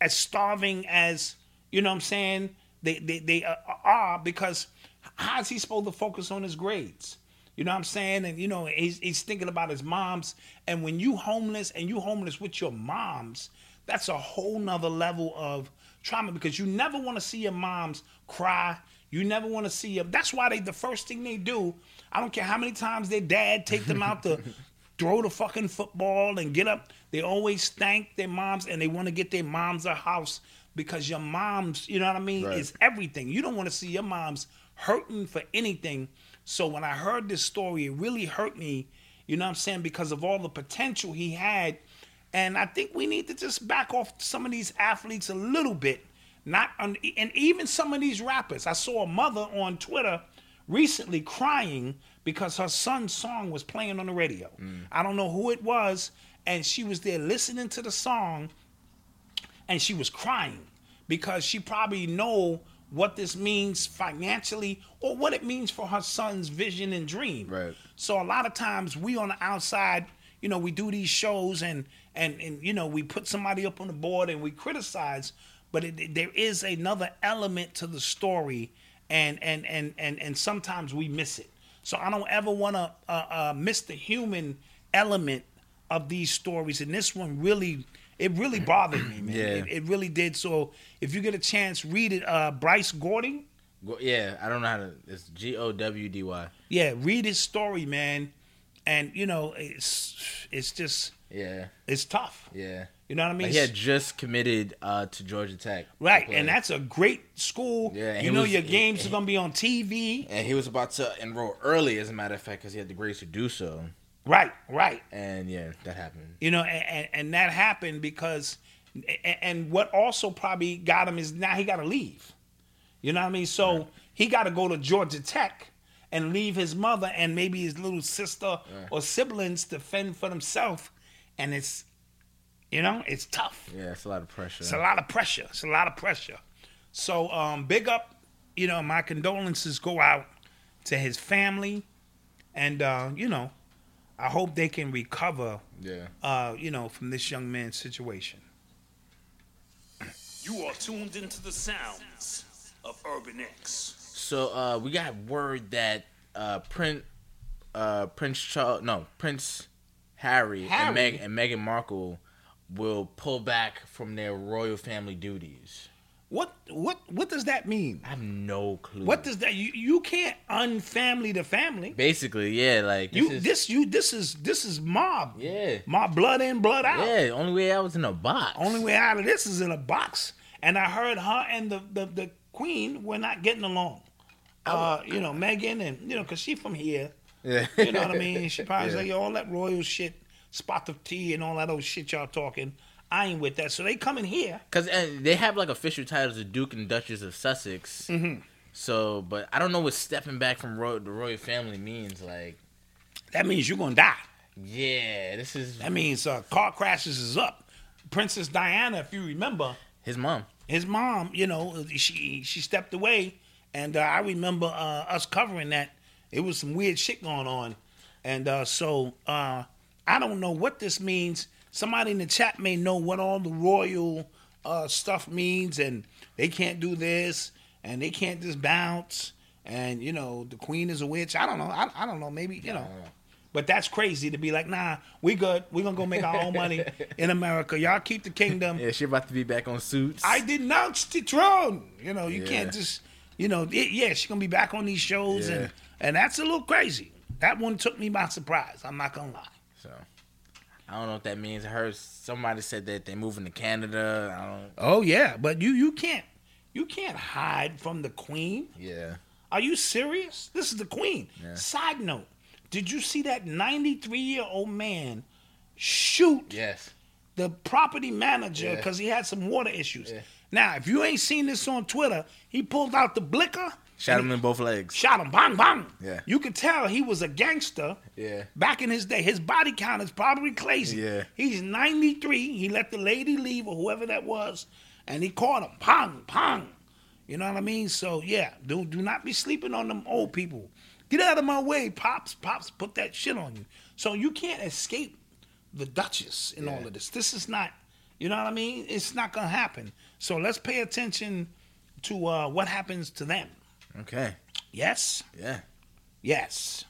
as starving as, you know what I'm saying, they, they, they uh, are because how's he supposed to focus on his grades? You know what I'm saying? And you know, he's, he's thinking about his moms. And when you homeless and you homeless with your moms, that's a whole nother level of trauma because you never want to see your moms cry. You never want to see them. That's why they the first thing they do. I don't care how many times their dad take them out to throw the fucking football and get up. They always thank their moms and they want to get their moms a house because your moms, you know what I mean, Right. is everything. You don't want to see your moms hurting for anything. So when I heard this story, it really hurt me, you know what I'm saying, because of all the potential he had. And I think we need to just back off some of these athletes a little bit not un- and even some of these rappers. I saw a mother on Twitter recently crying because her son's song was playing on the radio. Mm. I don't know who it was, and she was there listening to the song, and she was crying because she probably know what this means financially or what it means for her son's vision and dream. Right. So a lot of times we on the outside, you know, we do these shows and and and you know we put somebody up on the board and we criticize, but it, there is another element to the story, and and and and and sometimes we miss it. So I don't ever want to uh, uh, miss the human element of these stories, and this one really. It really bothered me, man. Yeah. It, it really did. So if you get a chance, read it. Uh, Bryce Gordon, Go- Yeah, I don't know how to. It's G O W D Y. yeah, read his story, man. And you know, it's it's just Yeah, it's tough. yeah. You know what I mean? Like he had just committed uh, to Georgia Tech. right, and that's a great school. Yeah, you know was- your games he- are gonna be on TV. and he was about to enroll early, as a matter of fact, because he had the grades to do so. Right, right. And yeah, that happened. You know, and, and, that happened because, and, what also probably got him is now he got to leave. You know what I mean? So he got to go to Georgia Tech and leave his mother and maybe his little sister or siblings to fend for themselves, and it's, you know, it's tough. Yeah, it's a lot of pressure. It's a lot of pressure. It's a lot of pressure. So um, big up, you know, my condolences go out to his family, and uh, you know, I hope they can recover, yeah. uh, you know, from this young man's situation. You are tuned into the sounds of Urban X. So uh, we got word that uh, Prince, uh, Prince Charles, no, Prince Harry, Harry? and Meg and Meghan Markle will pull back from their royal family duties. What what what does that mean? I have no clue. What does that you you can't unfamily the family. Basically, yeah, like this You is, this you this is this is mob. yeah, My blood in, blood out. yeah. Only way out was in a box. Only way out of this is in a box. And I heard her and the the, the queen were not getting along. Uh, you know, Meghan and you know, cause she from here. Yeah. You know what I mean? She probably Yeah. like, all that royal shit, spot of tea and all that old shit y'all talking. I ain't with that. So they coming here. Cause uh, they have like official titles of Duke and Duchess of Sussex. Mm-hmm. So, but I don't know what stepping back from ro- the royal family means. Like, That means you're gonna die. yeah, this is That means uh, car crashes is up. Princess Diana, if you remember, his mom. his mom, you know, she she stepped away, and uh, I remember uh, us covering that. It was some weird shit going on, and uh, so uh, I don't know what this means. Somebody in the chat may know what all the royal uh, stuff means, and they can't do this, and they can't just bounce, and you know the queen is a witch. I don't know. I, I don't know. Maybe you know. But that's crazy to be like, nah, we good. We're gonna go make our own money in America. Y'all keep the kingdom. Yeah, she about to be back on Suits. I denounce the throne. You know, you Yeah. can't just, you know, it, yeah, she's gonna be back on these shows, Yeah. and and that's a little crazy. That one took me by surprise. I'm not gonna lie. I don't know what that means. I heard somebody said that they're moving to Canada. I don't. Oh yeah, but you you can't you can't hide from the queen. Yeah. Are you serious? This is the queen. Yeah. Side note: Did you see that 93 year old man shoot Yes. the property manager Yeah. because he had some water issues? Yeah. Now, if you ain't seen this on Twitter, he pulled out the blicker. Shot him in both legs. shot him, bang, bang. Yeah. You could tell he was a gangster. Yeah. Back in his day, his body count is probably crazy. Yeah. He's 93. He let the lady leave or whoever that was, and he caught him, pong, pong. You know what I mean? So yeah, do do not be sleeping on them old people. Get out of my way, pops. Pops, put that shit on you. So you can't escape the Duchess in all of this. This is not. You know what I mean? It's not gonna happen. So let's pay attention to uh, what happens to them. Okay. Yes. Yeah. Yes.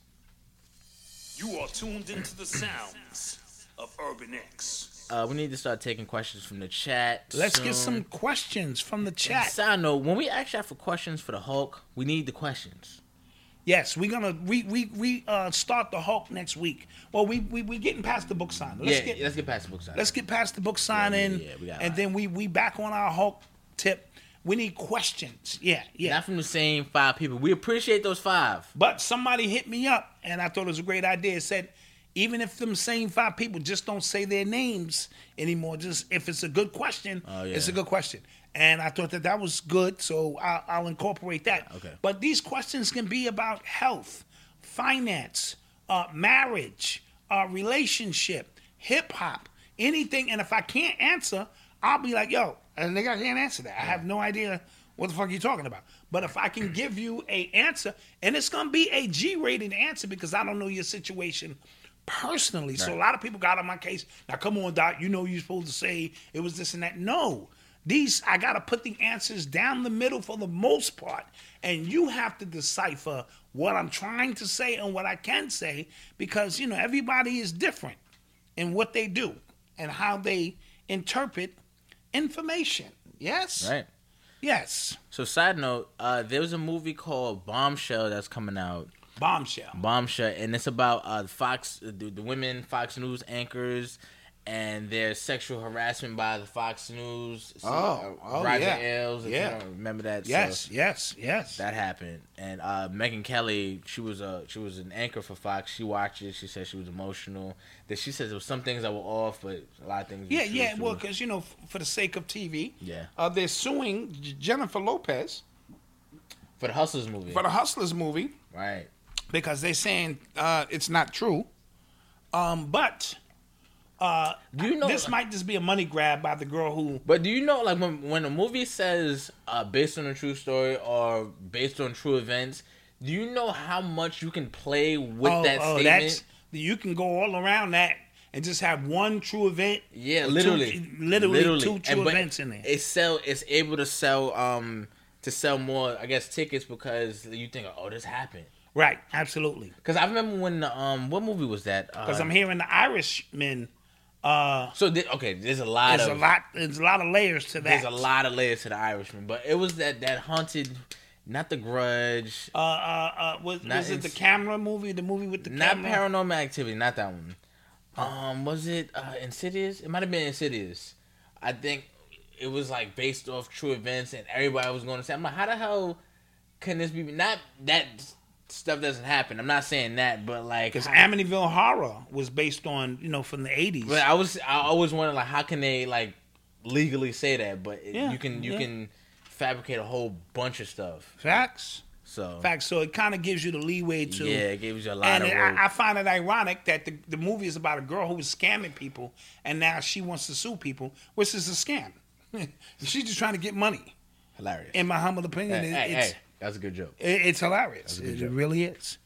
You are tuned into the sounds of Urban X. Uh, we need to start taking questions from the chat. Let's get some questions from the And chat. Side note: When we ask y'all for questions for the Hulk, we need the questions. Yes, we're gonna we we we uh start the Hulk next week. Well, we we we getting past the book signing. Let's yeah, get let's get past the book side. let's get past the book signing, yeah, we got and then we we back on our Hulk tip. We need questions. Yeah, yeah. Not from the same five people. We appreciate those five. But somebody hit me up, and I thought it was a great idea. It said, even if them same five people just don't say their names anymore, just if it's a good question, Oh, yeah. it's a good question. And I thought that that was good, so I'll, I'll incorporate that. Okay. But these questions can be about health, finance, uh, marriage, uh, relationship, hip hop, anything. And if I can't answer, I'll be like, yo, a nigga, I can't answer that. I have no idea what the fuck you're talking about. But if I can give you a answer, and it's gonna be a G-rated answer because I don't know your situation personally. So a lot of people got on my case. Now come on, Doc, you know you're supposed to say it was this and that. No. These I gotta put the answers down the middle for the most part. And you have to decipher what I'm trying to say and what I can say because you know everybody is different in what they do and how they interpret information. Yes? Right. Yes. So side note, uh, there was a movie called Bombshell that's coming out. Bombshell. Bombshell, and it's about uh, Fox, the, the women Fox News anchors, and their sexual harassment by the Fox News. Oh, uh, oh, Roger yeah. Ailes. Yeah. remember that? So Yes, yes, yes. that happened, and uh, Megyn Kelly, she was a she was an anchor for Fox. She watched it. She said she was emotional. That she says there was some things that were off, but a lot of things. Yeah, yeah. Well, because you know, f- for the sake of TV, Yeah. uh, they're suing Jennifer Lopez for the Hustlers movie, for the Hustlers movie right? because they're saying uh, it's not true. Um, but uh, Do you know this might just be a money grab by the girl who. But do you know, like, when when a movie says uh, based on a true story or based on true events, do you know how much you can play with oh, that oh, statement? you can go all around that and just have one true event. yeah, or two- literally, literally, two true And- events in there. It sell. It's able to sell. Um, to sell more, I guess, tickets because you think, oh, this happened. right, absolutely. Because I remember when the, um, what movie was that? Because Uh, I'm hearing the Irishman. Uh, so thi- okay, there's a lot there's of a lot. There's a lot of layers to that. there's a lot of layers to the Irishman, but it was that that haunted, not the Grudge, Uh, uh, uh, was, was it the camera movie? The movie with the Not camera? paranormal activity, not that one. Um, was it uh, Insidious? It might have been Insidious. I think it was like based off true events, and everybody was going to say, "I'm like, how the hell can this be?" Not that stuff doesn't happen. I'm not saying that, but like, Because Amityville Horror was based on you know from the 80s. but I was, I always wondered like, how can they like legally say that? But it- Yeah, you can, you yeah. can fabricate a whole bunch of stuff. Facts. So Facts. So it kind of gives you the leeway to. yeah, it gives you a lot And of. it-. I, I find it ironic that the, the movie is about a girl who was scamming people, and now she wants to sue people, which is a scam. She's just trying to get money. Hilarious. In my humble opinion, hey, it- hey, it's hey, that's a good joke. it- it's hilarious. a good It joke. really is.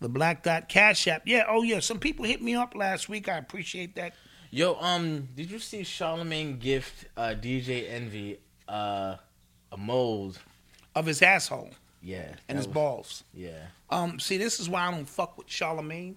The Black Dot Cash App. Yeah. Oh yeah. Some people hit me up last week. I appreciate that. Yo, um, did you see Charlemagne gift uh, DJ Envy uh, a mold? Of his asshole Yeah, and his was- balls. Yeah, Um, see, this is why I don't fuck with Charlemagne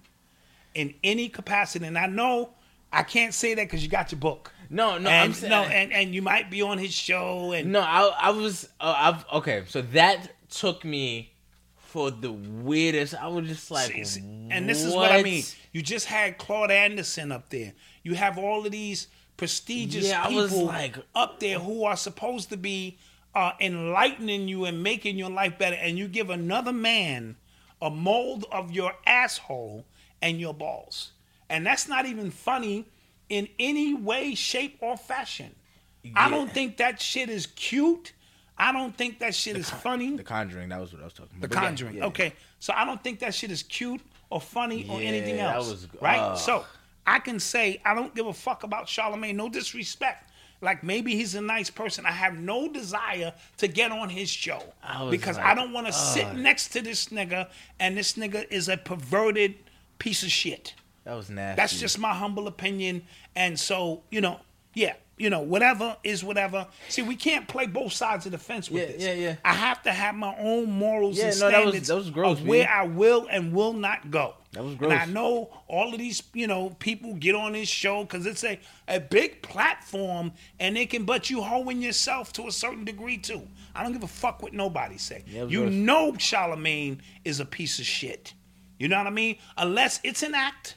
in any capacity. And I know I can't say that because you got your book. no, no, and, I'm saying no, and, and you might be on his show. And no. I I was uh, I've okay. So that took me for the weirdest. I was just like, See, see, and this is what I mean. You just had Claude Anderson up there. You have all of these prestigious Yeah, people like- up there who are supposed to be uh, enlightening you and making your life better, and you give another man a mold of your asshole and your balls, and that's not even funny in any way, shape, or fashion. I don't think that shit is cute. I don't think that shit is funny. The Conjuring. That was what I was talking The about. But Conjuring. yeah. Okay, so I don't think that shit is cute or funny or Yeah, anything that else. was- right? ugh. So I can say I don't give a fuck about Charlemagne. No disrespect. Like maybe he's a nice person. I have no desire to get on his show I because like, I don't want to sit uh. next to this nigga and this nigga is a perverted piece of shit. That was nasty. That's just my humble opinion. And so, you know, yeah, you know, whatever is whatever. See, we can't play both sides of the fence with Yeah, this. yeah, yeah. I have to have my own morals Yeah, and no, that was- standards that was gross, of where man. I will and will not go. That was gross. And. I know all of these, you know, people get on this show because it's a, a big platform and they can but you hoeing yourself to a certain degree too. I don't give a fuck what nobody say. Yeah, you gross. know Charlemagne is a piece of shit. You know what I mean? Unless it's an act,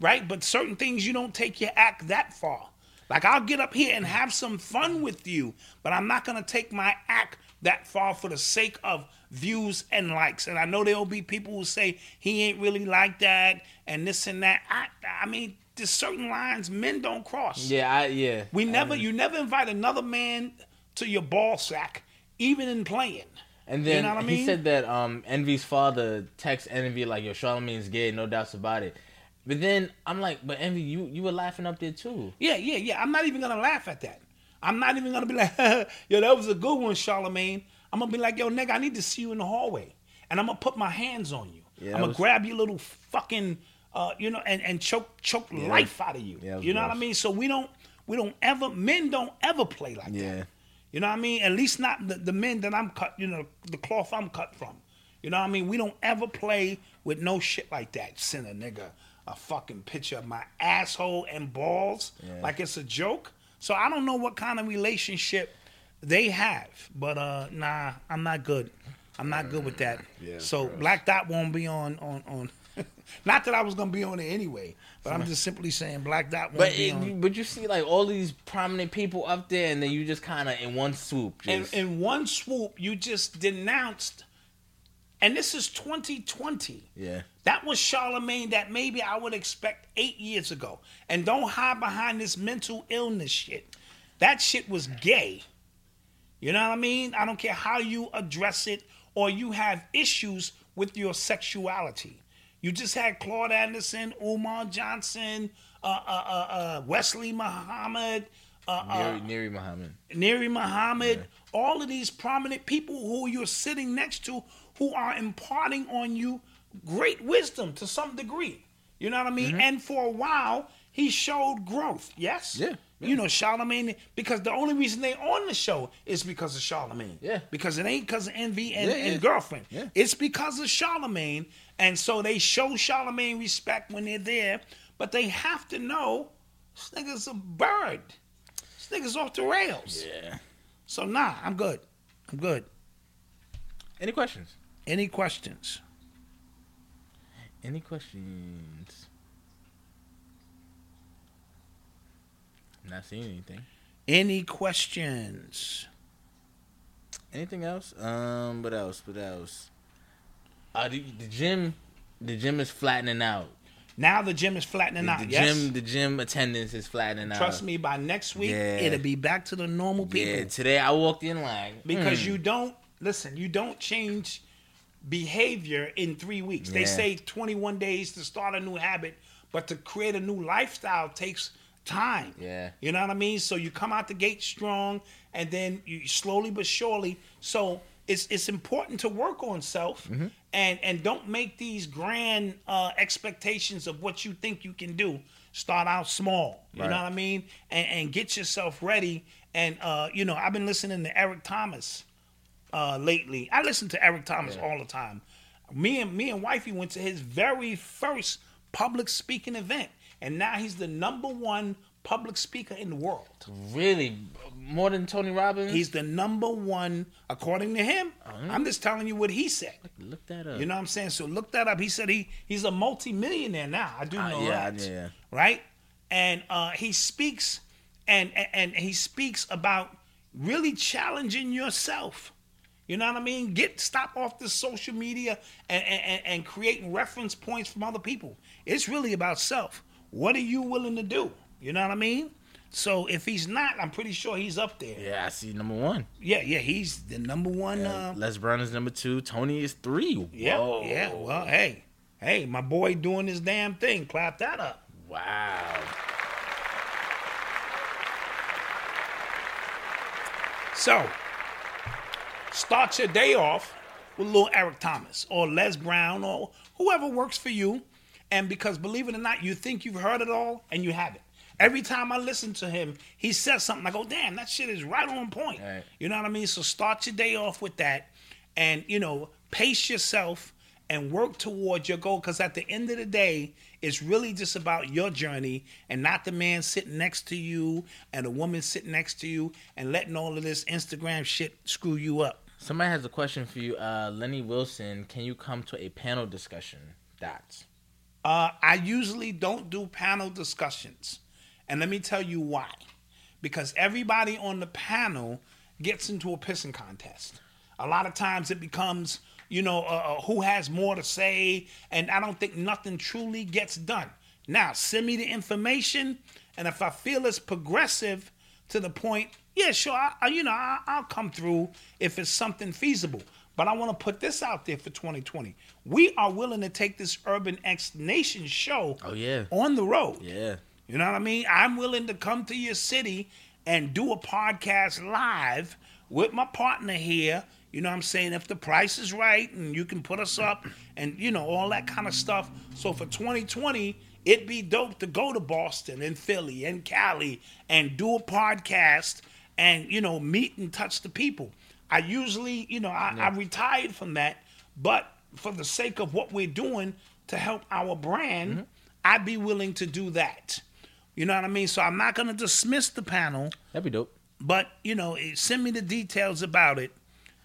right? But certain things you don't take your act that far. Like I'll get up here and have some fun with you, but I'm not gonna take my act that far for the sake of views and likes. And I know there'll be people who say he ain't really like that and this and that. I I mean, there's certain lines men don't cross. Yeah, I yeah. We never you never invite another man to your ball sack, even in playing. And then you know what I mean? he said that um Envy's father text Envy like, "Yo, Charlemagne's gay, no doubts about it." But then I'm like, "But Envy, you you were laughing up there too." Yeah, yeah, yeah. I'm not even gonna laugh at that. I'm not even gonna be like, yo, that was a good one, Charlemagne. I'm gonna be like, yo, nigga, I need to see you in the hallway, and I'm gonna put my hands on you. Yeah, I'm gonna was- grab your little fucking, uh, you know, and and choke choke life out of you. yeah, you know what I mean? So we don't we don't ever men don't ever play like Yeah. that. You know what I mean? At least not the, the men that I'm cut, you know, the cloth I'm cut from. You know what I mean? We don't ever play with no shit like that. sinner nigga a fucking picture of my asshole and balls like it's a joke. So I don't know what kind of relationship they have. But uh nah, I'm not good. I'm not good with that. Yeah, so Black Dot won't be on on on not that I was gonna be on it anyway, but I'm just simply saying Black Dot won't But be it, on. but you see like all these prominent people up there, and then you just kind of in one swoop. in, in one swoop, you just denounced, and this is 2020. yeah. That was Charlemagne that maybe I would expect eight years ago. And don't hide behind this mental illness shit. That shit was gay. You know what I mean? I don't care how you address it or you have issues with your sexuality. You just had Claude Anderson, Umar Johnson, uh, uh, uh, uh, Wesley Muhammad, uh, uh, Neri, Neri Muhammad. Neri Muhammad, all of these prominent people who you're sitting next to who are imparting on you great wisdom to some degree. You know what I mean? Mm-hmm. And for a while, he showed growth. Yes? Yeah, You know, Charlemagne, because the only reason they on the show is because of Charlemagne. Yeah. Because it ain't because of envy and, Yeah, yeah. and girlfriend. Yeah. It's because of Charlemagne. And so they show Charlemagne respect when they're there, but they have to know this nigga's a bird. This nigga's off the rails. Yeah. So nah, I'm good. I'm good. Any questions? Any questions? Any questions? I'm Not seeing anything. Any questions? Anything else? Um, what else? What else? Uh, the, the gym, the gym is flattening out. Now the gym is flattening The, out. the yes. gym, the gym attendance is flattening out. Trust me, by next week Yeah. it'll be back to the normal people. Yeah, today I walked in like because hmm. you don't listen. You don't change behavior in three weeks. They say 21 days to start a new habit, but to create a new lifestyle takes time. Yeah. You know what I mean? So you come out the gate strong, and then you slowly but surely. So it's it's important to work on self, Mm-hmm. and and don't make these grand uh, expectations of what you think you can do. Start out small. You Right. know what I mean? And and get yourself ready. And uh, you know, I've been listening to Eric Thomas uh, lately. I listen to Eric Thomas all the time. Me and me and wifey went to his very first public speaking event, and now he's the number one public speaker in the world. really more than Tony Robbins. He's the number one, according to him. I'm just telling you what he said. look that up. You know what I'm saying? So look that up. He said he he's a multimillionaire now. I do Uh, know yeah, that. yeah. Right? And uh, he speaks and, and and he speaks about really challenging yourself. You know what I mean? Get stop off the social media and, and, and creating reference points from other people. It's really about self. What are you willing to do? You know what I mean? So if he's not, I'm pretty sure he's up there. Yeah, yeah, I see number one. yeah, yeah, he's the number one. Uh, Uh, Les Brown is number two. Tony is three. yeah, yeah. Well, hey, hey, my boy doing his damn thing. Clap that up. Wow. So, start your day off with little Eric Thomas or Les Brown or whoever works for you. And because believe it or not, you think you've heard it all and you haven't. Every time I listen to him, he says something. I go, damn, that shit is right on point. Right. You know what I mean? So start your day off with that and, you know, pace yourself and work towards your goal. Because at the end of the day, it's really just about your journey and not the man sitting next to you and the woman sitting next to you and letting all of this Instagram shit screw you up. Somebody has a question for you. Uh, Lenny Wilson, can you come to a panel discussion? Dots. Uh, I usually don't do panel discussions. And let me tell you why. because everybody on the panel gets into a pissing contest. A lot of times it becomes, you know, uh, uh, who has more to say, and I don't think nothing truly gets done. Now, send me the information, and if I feel it's progressive to the point, yeah, sure, I, I, you know, I, I'll come through if it's something feasible. But I want to put this out there for 2020. We are willing to take this Urban X Nation show Oh yeah. on the road. Yeah. You know what I mean? I'm willing to come to your city and do a podcast live with my partner here. You know what I'm saying? If the price is right and you can put us up and, you know, all that kind of stuff. So for 2020, it'd be dope to go to Boston and Philly and Cali and do a podcast and, you know, meet and touch the people. I usually, you know, I, I retired from that, but for the sake of what we're doing to help our brand, I'd be willing to do that. You know what I mean? So I'm not going to dismiss the panel, That'd be dope. but you know, send me the details about it,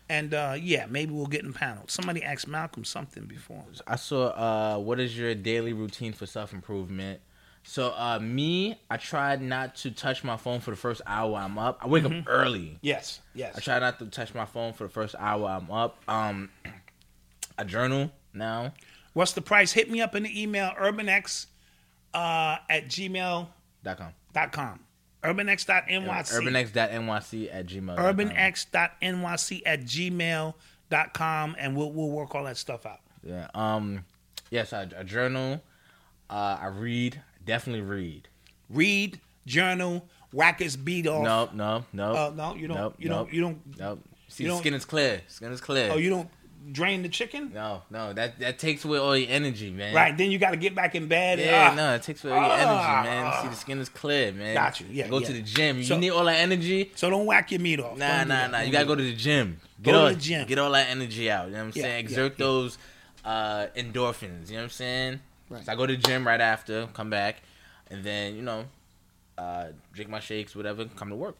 and uh, yeah, maybe we'll get in panel. Somebody asked Malcolm something before. I saw uh what is your daily routine for self improvement? So uh me, I tried not to touch my phone for the first hour I'm up. I wake up early. Yes, yes. I try not to touch my phone for the first hour I'm up. Um I journal now. What's the price? Hit me up in the email urbanx uh, at gmail.com. Dot com. Urbanx.nyc. Urbanx.nyc at gmail. Urbanx.nyc at gmail.com, and we'll, we'll work all that stuff out. Yeah. Um yes, I, I journal. Uh I read. Definitely read. Read, journal, whack his beat off. No, no, no. Uh, no, you don't. Nope, you nope, don't. You don't. Nope. See, you the don't- skin is clear. Skin is clear. Oh, you don't drain the chicken. No, no, that that takes away all your energy, man. Right. Then you got to get back in bed. Yeah, Ah. no, it takes away all your energy, man. Ah. See, the skin is clear, man. Got you, yeah, Go yeah. to the gym. You So- need all that energy. So don't whack your meat off. Nah, nah, nah. You gotta go to the gym. Get Go to all, the gym. Get all that energy out. You know what I'm Yeah, saying? Exert yeah. those uh, endorphins. You know what I'm saying? Right. So I go to the gym right after, come back, and then you know, uh, drink my shakes, whatever. Come to work.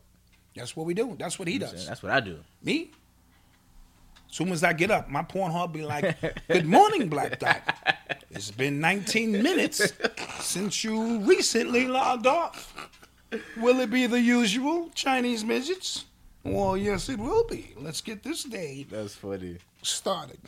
That's what we do. That's what he You know does. saying? That's what I do. Me? Soon as I get up, my Pornhub be like, "Good morning, Black Dot. It's been 19 minutes since you recently logged off. Will it be the usual Chinese midgets? Well, yes, it will be. Let's get this day That's funny. started.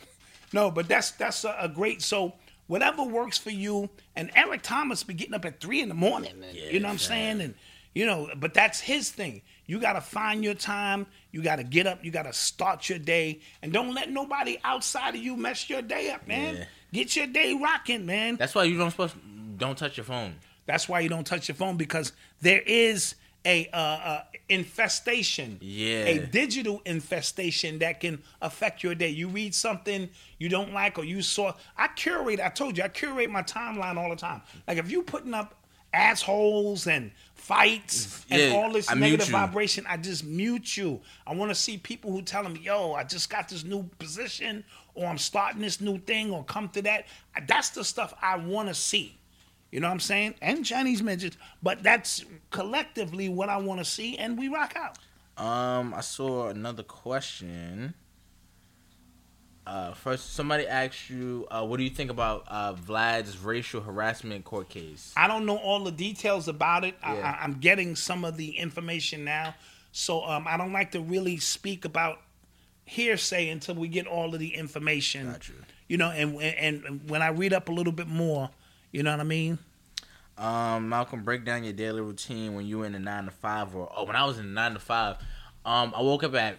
No, but that's that's a, a great. So whatever works for you. And Eric Thomas be getting up at three in the morning. And, you know what I'm saying? And you know, but that's his thing. You got to find your time. You got to get up. You got to start your day, and don't let nobody outside of you mess your day up, man. Yeah. Get your day rocking, man. That's why you don't supposed don't touch your phone. That's why you don't touch your phone because there is a uh, uh, infestation, Yeah. a digital infestation that can affect your day. You read something you don't like, or you saw. I curate. I told you I curate my timeline all the time. Like if you putting up assholes and fights and all this I negative vibration, I just mute you. I want to see people who tell me, "Yo, I just got this new position, or I'm starting this new thing, or come to that." That's the stuff I want to see. You know what I'm saying? And Chinese midgets. But that's collectively what I want to see, and we rock out. Um, I saw another question. Uh, first, somebody asked you, uh, what do you think about uh, Vlad's racial harassment court case? I don't know all the details about it. I, Yeah. I, I'm getting some of the information now. So um, I don't like to really speak about hearsay until we get all of the information. Gotcha. You know, and, and and when I read up a little bit more, you know what I mean? Um, Malcolm, break down your daily routine when you were in the nine to five, or oh, when I was in the nine to five, um, I woke up at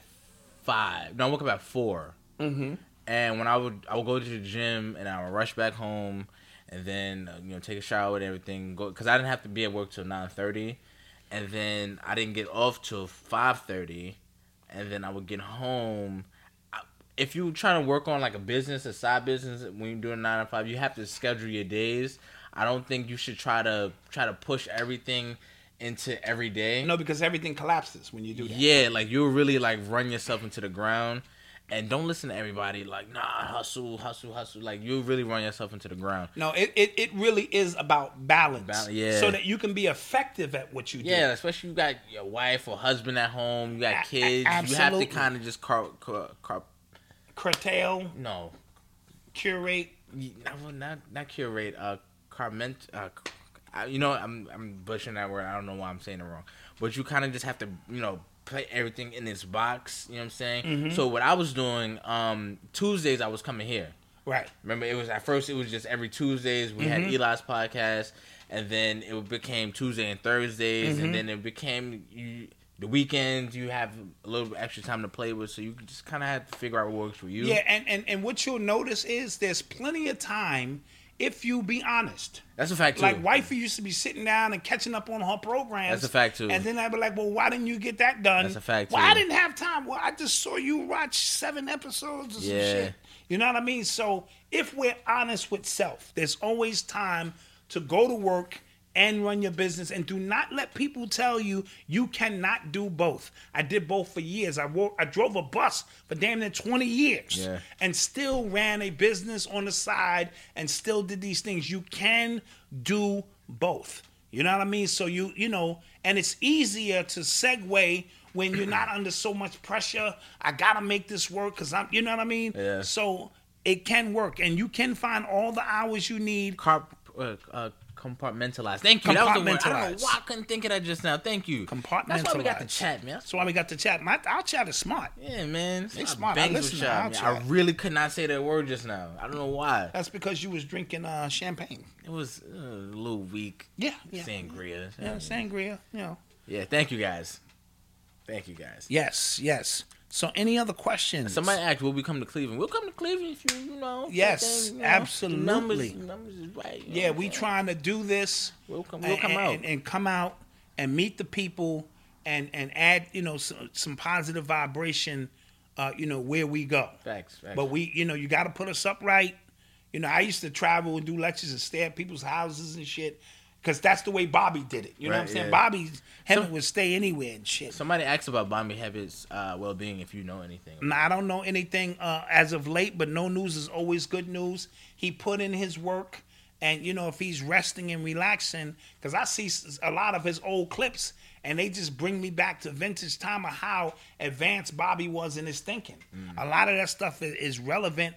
five. No, I woke up at 4 Mm-hmm. And when I would, I would go to the gym and I would rush back home, and then uh, you know take a shower and everything. Go because I didn't have to be at work till nine thirty, and then I didn't get off till five thirty, and then I would get home. If you're trying to work on like a business, a side business, when you're doing nine to five, you have to schedule your days. I don't think you should try to try to push everything into every day. No, because everything collapses when you do that. Yeah, like you'll really like run yourself into the ground. And don't listen to everybody like, nah, hustle, hustle, hustle. Like you'll really run yourself into the ground. No, it, it, it really is about balance. Bal- yeah. So that you can be effective at what you do. Yeah, especially you got your wife or husband at home, you got A- a- kids. You have to kind of just car, car, car Curtail, no, curate. not not not curate. Uh, carment. Uh, you know, I'm I'm butchering that word. I don't know why I'm saying it wrong. But you kind of just have to, you know, play everything in this box. You know what I'm saying? Mm-hmm. So what I was doing, um, Tuesdays I was coming here. Right. Remember, it was at first it was just every Tuesdays we had Mm-hmm. Eli's podcast, and then it became Tuesday and Thursdays, Mm-hmm. and then it became you, the weekends. You have a little extra time to play with, so you just kind of have to figure out what works for you. Yeah, and, and and what you'll notice is there's plenty of time if you be honest. that's a fact too. Like wifey used to be sitting down and catching up on her programs. That's a fact, too. And then I'd be like, "Well, why didn't you get that done?" That's a fact, Well, I didn't have time. Well, I just saw you watch seven episodes or some shit. You know what I mean? So if we're honest with self, there's always time to go to work and run your business, and do not let people tell you you cannot do both. I did both for years. I wo- I drove a bus for damn near 20 years Yeah. and still ran a business on the side and still did these things. You can do both. You know what I mean? So you you know, and it's easier to segue when you're not under so much pressure. I gotta make this work because I'm. You know what I mean? Yeah. So it can work, and you can find all the hours you need. Car- uh, uh, compartmentalize. Thank you. That was the word. I don't know why I couldn't think of that just now. Thank you. Compartmentalized. That's why we got the chat, man. That's why we got the chat. My, our chat is smart. Yeah, man. They I smart. I listen to our chat. I really could not say that word just now. I don't know why. That's because you was drinking uh, champagne. It was uh, a little weak. Yeah, yeah. Sangria. Yeah, sangria. You know. Yeah, thank you guys. Thank you guys. Yes, yes. So, any other questions? Somebody asked, "Will we come to Cleveland?" We'll come to Cleveland if you, you know. Yes, you know, absolutely. The numbers, numbers is right. Yeah, we trying to do this. We'll come. We'll and, come and- out. and, and come out and meet the people and and add you know some, some positive vibration. Uh, you know where we go. Facts, facts. But we, you know, you got to put us up right. You know, I used to travel and do lectures and stay at people's houses and shit. Cause that's the way Bobby did it. You know what I'm Right, saying? yeah. Bobby Hemmitt Some- would stay anywhere and shit. Somebody asked about Bobby Hemmitt's uh, well-being. If you know anything, Now, I don't know anything uh, as of late, but no news is always good news. He put in his work, and you know if he's resting and relaxing, because I see a lot of his old clips, and they just bring me back to vintage time of how advanced Bobby was in his thinking. A lot of that stuff is, is relevant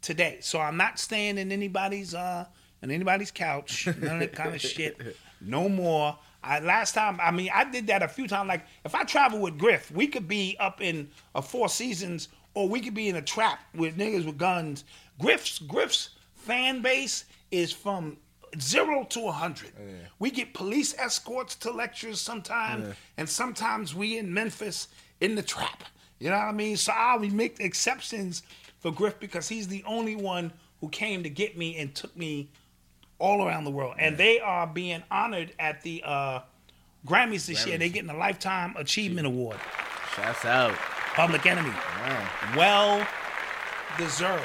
today. So I'm not staying in anybody's uh in anybody's couch, none of that kind of shit. No more. I last time I mean I did that a few times. Like if I travel with Griff, we could be up in a Four Seasons or we could be in a trap with niggas with guns. Griff's Griff's fan base is from zero to a hundred. We get police escorts to lectures sometimes, and sometimes we in Memphis in the trap. You know what I mean? So I we make exceptions for Griff because he's the only one who came to get me and took me all around the world. And they are being honored at the uh, Grammys this year. They're getting a Lifetime Achievement Award. shouts out. Public Enemy. Man. Well deserved.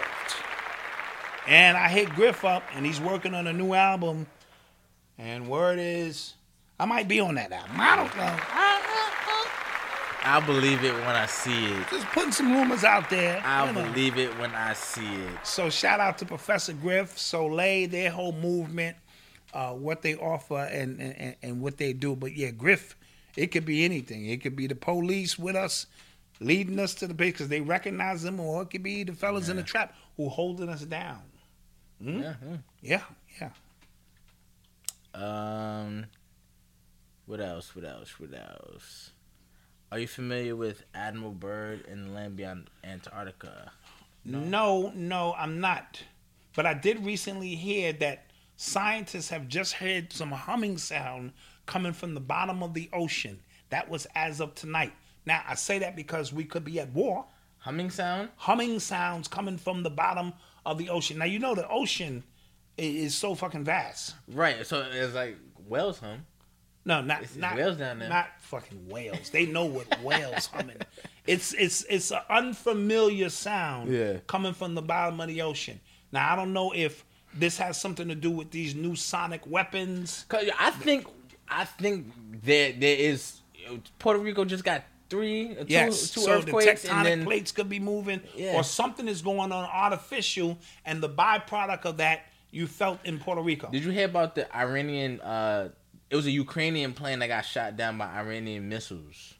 And I hit Griff up, and he's working on a new album. And word is, I might be on that album. I don't know. I- I'll believe it when I see it. Just putting some rumors out there. I'll you know. believe it when I see it. So shout out to Professor Griff, Soleil, their whole movement, uh, what they offer and, and and what they do. But yeah, Griff, it could be anything. It could be the police with us, leading us to the base because they recognize them, or it could be the fellas in the trap who holding us down. Hmm? Yeah, Yeah, yeah. yeah. Um. What else? What else? What else? Are you familiar with Admiral Byrd and the Land Beyond Antarctica? No. no, I'm not. But I did recently hear that scientists have just heard some humming sound coming from the bottom of the ocean. That was as of tonight. Now, I say that because we could be at war. Humming sound? Humming sounds coming from the bottom of the ocean. Now, you know the ocean is so fucking vast. Right. So it's like whales hum. No, not It's not whales down there. Not fucking whales. They know what whales humming. It's it's it's an unfamiliar sound Yeah. coming from the bottom of the ocean. Now I don't know if this has something to do with these new sonic weapons. Cause I think I think there there is Puerto Rico just got three, two, Yes, two so the earthquakes, tectonic and then plates could be moving, Yeah. or something is going on artificial, and the byproduct of that you felt in Puerto Rico. Did you hear about the Iranian? uh It was a Ukrainian plane that got shot down by Iranian missiles.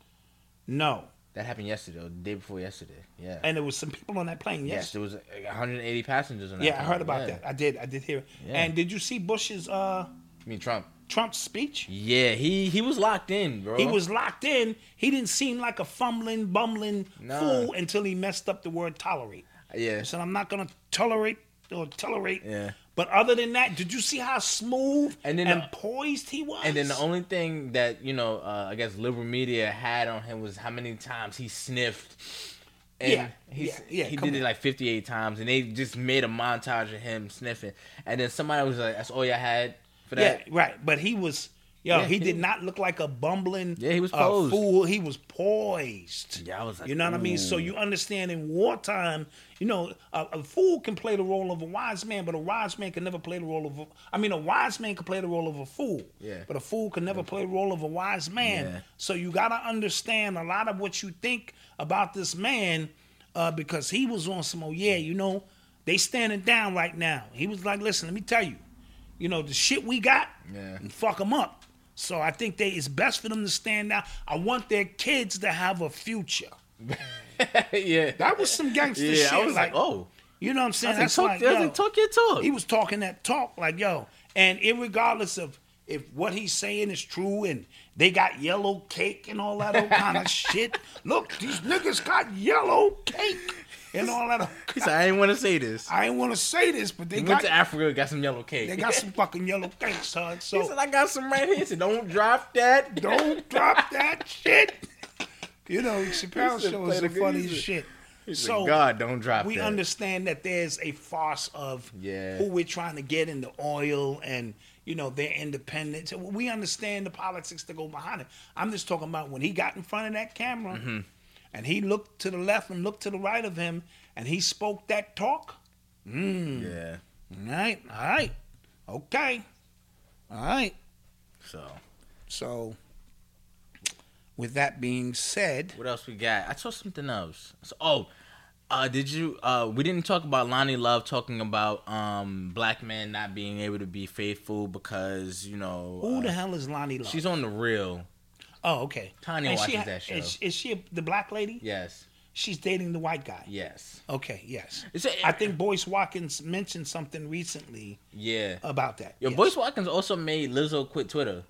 no, That happened yesterday, or the day before yesterday. Yeah. and there was some people on that plane. yes, Yes, there was uh, 180 passengers on that. yeah, I heard about Yeah. that. I did, I did hear it. Yeah. And did you see Bush's? uh I mean Trump. Trump's speech. Yeah, he he was locked in, bro. He was locked in. He didn't seem like a fumbling, bumbling Nah. fool until he messed up the word tolerate. Yeah. He said, I'm not gonna tolerate or tolerate. Yeah. But other than that, did you see how smooth And and, then the- poised he was? And then the only thing that you know, uh, I guess liberal media had on him was how many times he sniffed. And Yeah, he, yeah, yeah, he did it like 58 times, and they just made a montage of him sniffing. And then somebody was like, "That's all y'all had for yeah, that." right. But he was, yo, Yeah, he he did not look like a bumbling, Yeah, he was uh, fool. He was poised. Yeah, I was like, you know what I mean. So you understand in wartime, you know, a, a fool can play the role of a wise man, but a wise man can never play the role of. A, I mean, a wise man can play the role of a fool. Yeah. But a fool can never play the role of a wise man. Yeah. So you got to understand a lot of what you think about this man, uh, because he was on some. Oh yeah, you know, they standing down right now. He was like, listen, let me tell you, you know, the shit we got, Yeah. and fuck them up. So I think they it's best for them to stand out. I want their kids to have a future. yeah, That was some gangster yeah. shit. I was like, "Oh." you know what I'm I saying? like, That's talk, like, talk your talk. he was talking that talk like yo, and irregardless of if what he's saying is true and they got yellow cake and all that old kind of shit. Look, these niggas got yellow cake and all that. He said, "I didn't want to say this." I ain't want to say this, but they He got went to Africa, got some yellow cake. they got some fucking yellow cake, son. He So said, "I got some right here." He said, "Don't drop that." don't drop that shit. You know, Chappelle show is the the- funniest said- shit. He said, So God, don't drop that. we that. understand that there's a farce of Yeah. who we're trying to get into oil and you know their independence. We understand the politics that go behind it. I'm just talking about when he got in front of that camera Mm-hmm. And he looked to the left and looked to the right of him and he spoke that talk. Mm. Yeah. All right, all right, okay, all right. So, So, with that being said, what else we got? I saw something else. So, oh, uh, did you? Uh, we didn't talk about Loni Love talking about um black men not being able to be faithful because you know who uh, the hell is Loni Love? she's on the real. Oh, okay. Tanya And watches ha- that show. Is, is she the black lady? Yes. She's dating the white guy. Yes. Okay, yes. A- I think Boyce Watkins mentioned something recently Yeah. about that. Yo, yes. Boyce Watkins also made Lizzo quit Twitter.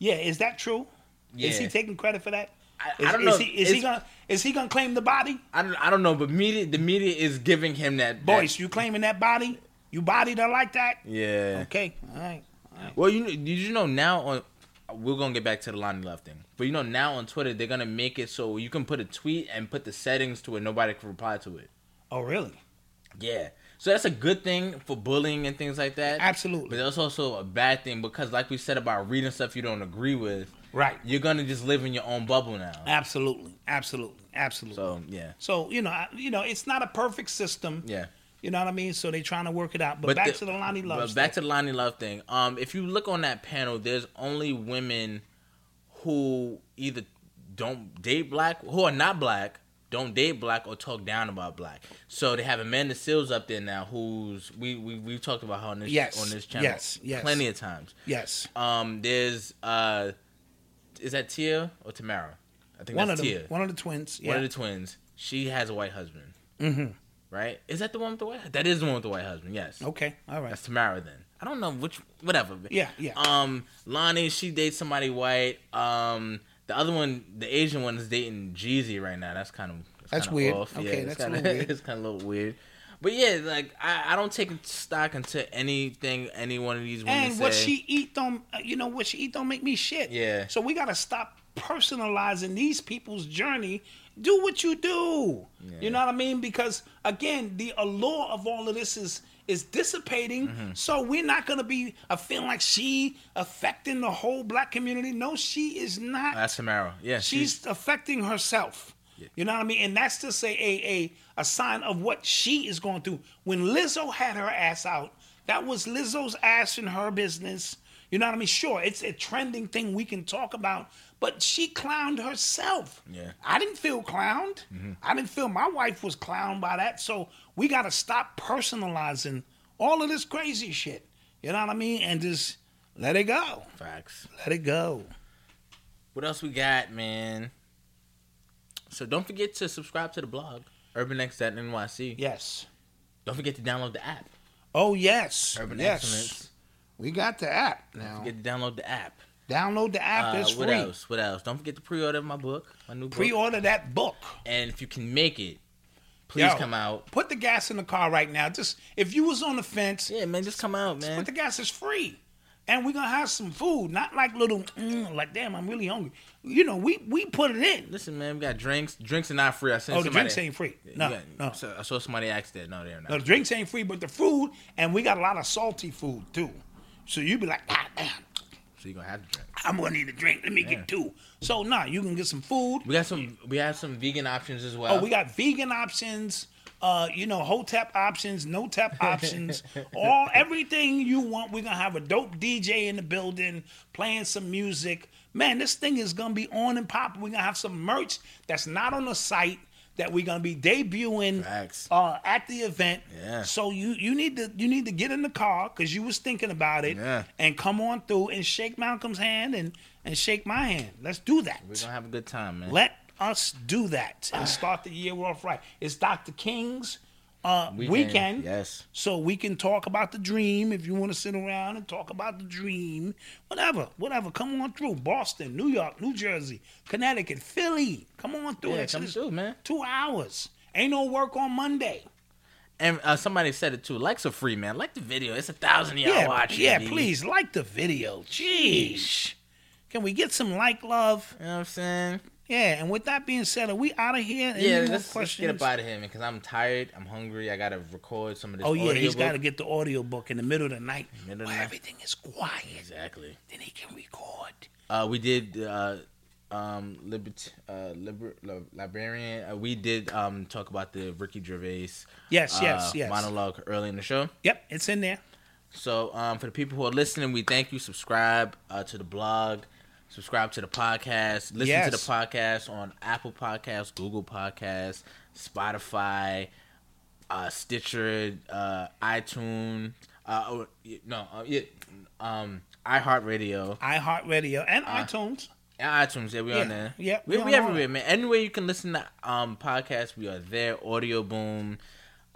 Yeah, is that true? Yeah. Is he taking credit for that? I- Is, I don't is know. He, is he gonna is he gonna claim the body? I don't, I don't know, but media the media is giving him that. that- Boyce, you claiming that body? You bodied her like that? yeah. Okay, all right. Well, you know, did you know now on we're gonna get back to the Loni Love thing, but you know now on Twitter they're gonna make it so you can put a tweet and put the settings to it, nobody can reply to it. Oh, really? Yeah, so that's a good thing for bullying and things like that. Absolutely. but that's also a bad thing because, like we said about reading stuff you don't agree with, Right. you're gonna just live in your own bubble now. Absolutely, absolutely, absolutely. So, yeah. So you know, you know, it's not a perfect system. yeah. You know what I mean? So they're trying to work it out. But, back the- to the Loni Love. But back to the Loni Love thing. Um, if you look on that panel, there's only women who either don't date black, who are not black, don't date black, or talk down about black. So they have Amanda Seales up there now, who's we we we've talked about her on this Yes, on this channel yes, yes. plenty of times. yes, Um, there's uh, is that Tia or Tamera? I think one that's of them, Tia. one of the twins. Yeah. One of the twins. She has a white husband. Mm-hmm. Right? Is that the one with the white? That is the one with the white husband. Yes. okay, all right. That's Tamera then. I don't know which whatever. Yeah, yeah. Um Loni, she dates somebody white. Um the other one, the Asian one is dating Jeezy right now. That's kind of That's kinda weird. Off. Okay, yeah, it's that's kinda, weird. It's kind of a little weird. But yeah, like I, I don't take stock into anything any one of these women and what say. she eat don't uh, you know what she eat don't make me shit Yeah. so we gotta stop personalizing these people's journey do what you do you know what i mean because again the allure of all of this is is dissipating Mm-hmm. so we're not gonna be uh, feeling like she affecting the whole black community no she is not That's Tamera. Yeah, she's affecting herself. You know what I mean? And that's just a, a a a sign of what she is going through. When Lizzo had her ass out, that was Lizzo's ass in her business. You know what I mean? Sure, it's a trending thing we can talk about, but she clowned herself. Yeah. I didn't feel clowned. Mm-hmm. I didn't feel my wife was clowned by that. So we got to stop personalizing all of this crazy shit. You know what I mean? And just let it go. facts. Let it go. What else we got, man? So don't forget to subscribe to the blog, urbanx.nyc. Yes. Don't forget to download the app, Oh yes. Urban yes. Excellence. We got the app now. Get to download the app. Download the app. Uh, it's what free. else? What else? Don't forget to pre-order my book, my new book. Pre-order that book. and if you can make it, please Yo, come out. Put the gas in the car right now. Just if you was on the fence, Yeah, man, just come out, man. put the gas is free. And we're gonna have some food, not like little mm, like damn, I'm really hungry. You know, we we put it in. Listen, man, we got drinks. Drinks are not free. I sent Oh, the somebody. drinks ain't free. No, got- no. So, I saw somebody ask that. No, they're not. No, the drinks ain't free, but the food, and we got a lot of salty food too. So you'd be like, ah, damn, So you gonna have to drink. I'm gonna need a drink. Let me get two. So nah, you can get some food. We got some. We have some vegan options as well. Oh, we got vegan options. Uh, you know, whole tap options, no tap options, all everything you want. We're gonna have a dope DJ in the building playing some music. Man, this thing is gonna be on and popping. We're gonna have some merch that's not on the site that we're gonna be debuting uh, at the event. Yeah. So you you need to you need to get in the car because you was thinking about it Yeah. and come on through and shake Malcolm's hand and and shake my hand. Let's do that. We're gonna have a good time, man. Let us do that and start the year off right. It's Dr. King's uh, weekend, Weekend, yes. so we can talk about the dream if you want to sit around and talk about the dream. Whatever, whatever. Come on through. Boston, New York, New Jersey, Connecticut, Philly. Come on through. Yeah, come through, man. Two hours. Ain't no work on Monday. And uh, somebody said it too. Likes are free, man. Like the video. It's a thousand y'all Yeah, watching. yeah. B. Please like the video. Jeez. Can we get some like love? You know what I'm saying? Yeah. And with that being said, are we out of here? Any Yeah, let's, let's get up out of here. Because I'm tired. I'm hungry. I gotta record some of this. Oh yeah, he's got to get the audio book in the middle of the night Middle of the where night. everything is quiet. Exactly. Then he can record. Uh, we did uh, um, Libert, uh, Liber, Li- Librarian. Uh, we did um, talk about the Ricky Gervais Yes, yes, uh, yes. monologue early in the show. Yep, it's in there. So um, for the people who are listening, we thank you. Subscribe uh, to the blog. Subscribe to the podcast. Listen to the podcast on Apple Podcasts, Google Podcasts, Spotify, uh, Stitcher, uh, iTunes. Uh, oh, no, uh, yeah, um, iHeartRadio, iHeartRadio and iTunes. and iTunes. Yeah, we Yeah, on there. yeah, we, we we everywhere, man. Anywhere you can listen to um podcasts, we are there. Audioboom,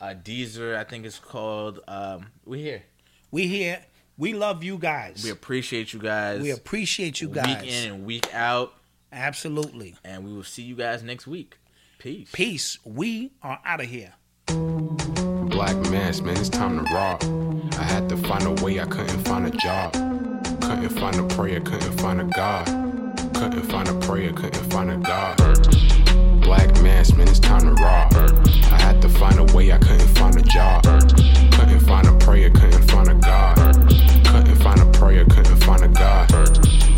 uh, Deezer, I think it's called. Um, we here. We here. We love you guys. We appreciate you guys. We appreciate you guys. Week in and week out. Absolutely. And we will see you guys next week. Peace. Peace. We are out of here. Black mass, man, it's time to rock. I had to find a way, I couldn't find a job. Couldn't find a prayer, couldn't find a God. Couldn't find a prayer, couldn't find a God. Black mass, man, it's time to rock. I had to find a way, I couldn't find a job. Couldn't find a prayer, couldn't find a God. Couldn't find a God.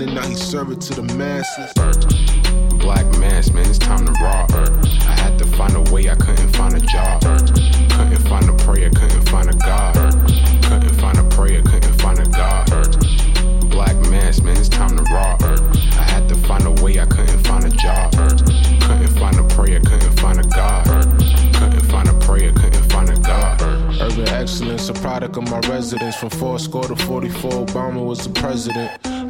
and now he serve it to the masses. Black mass, man, it's time to rock. I had to find a way, I couldn't find a job. Couldn't find a prayer, couldn't find a God. Couldn't find a prayer, couldn't find a God. Black mass, man, it's time to rock. I had to find a way, I couldn't find a job. Couldn't find a prayer, couldn't find a God. Couldn't find a prayer, couldn't find a God. Urban excellence, a product of my residence. From four score to 44, Obama was the president.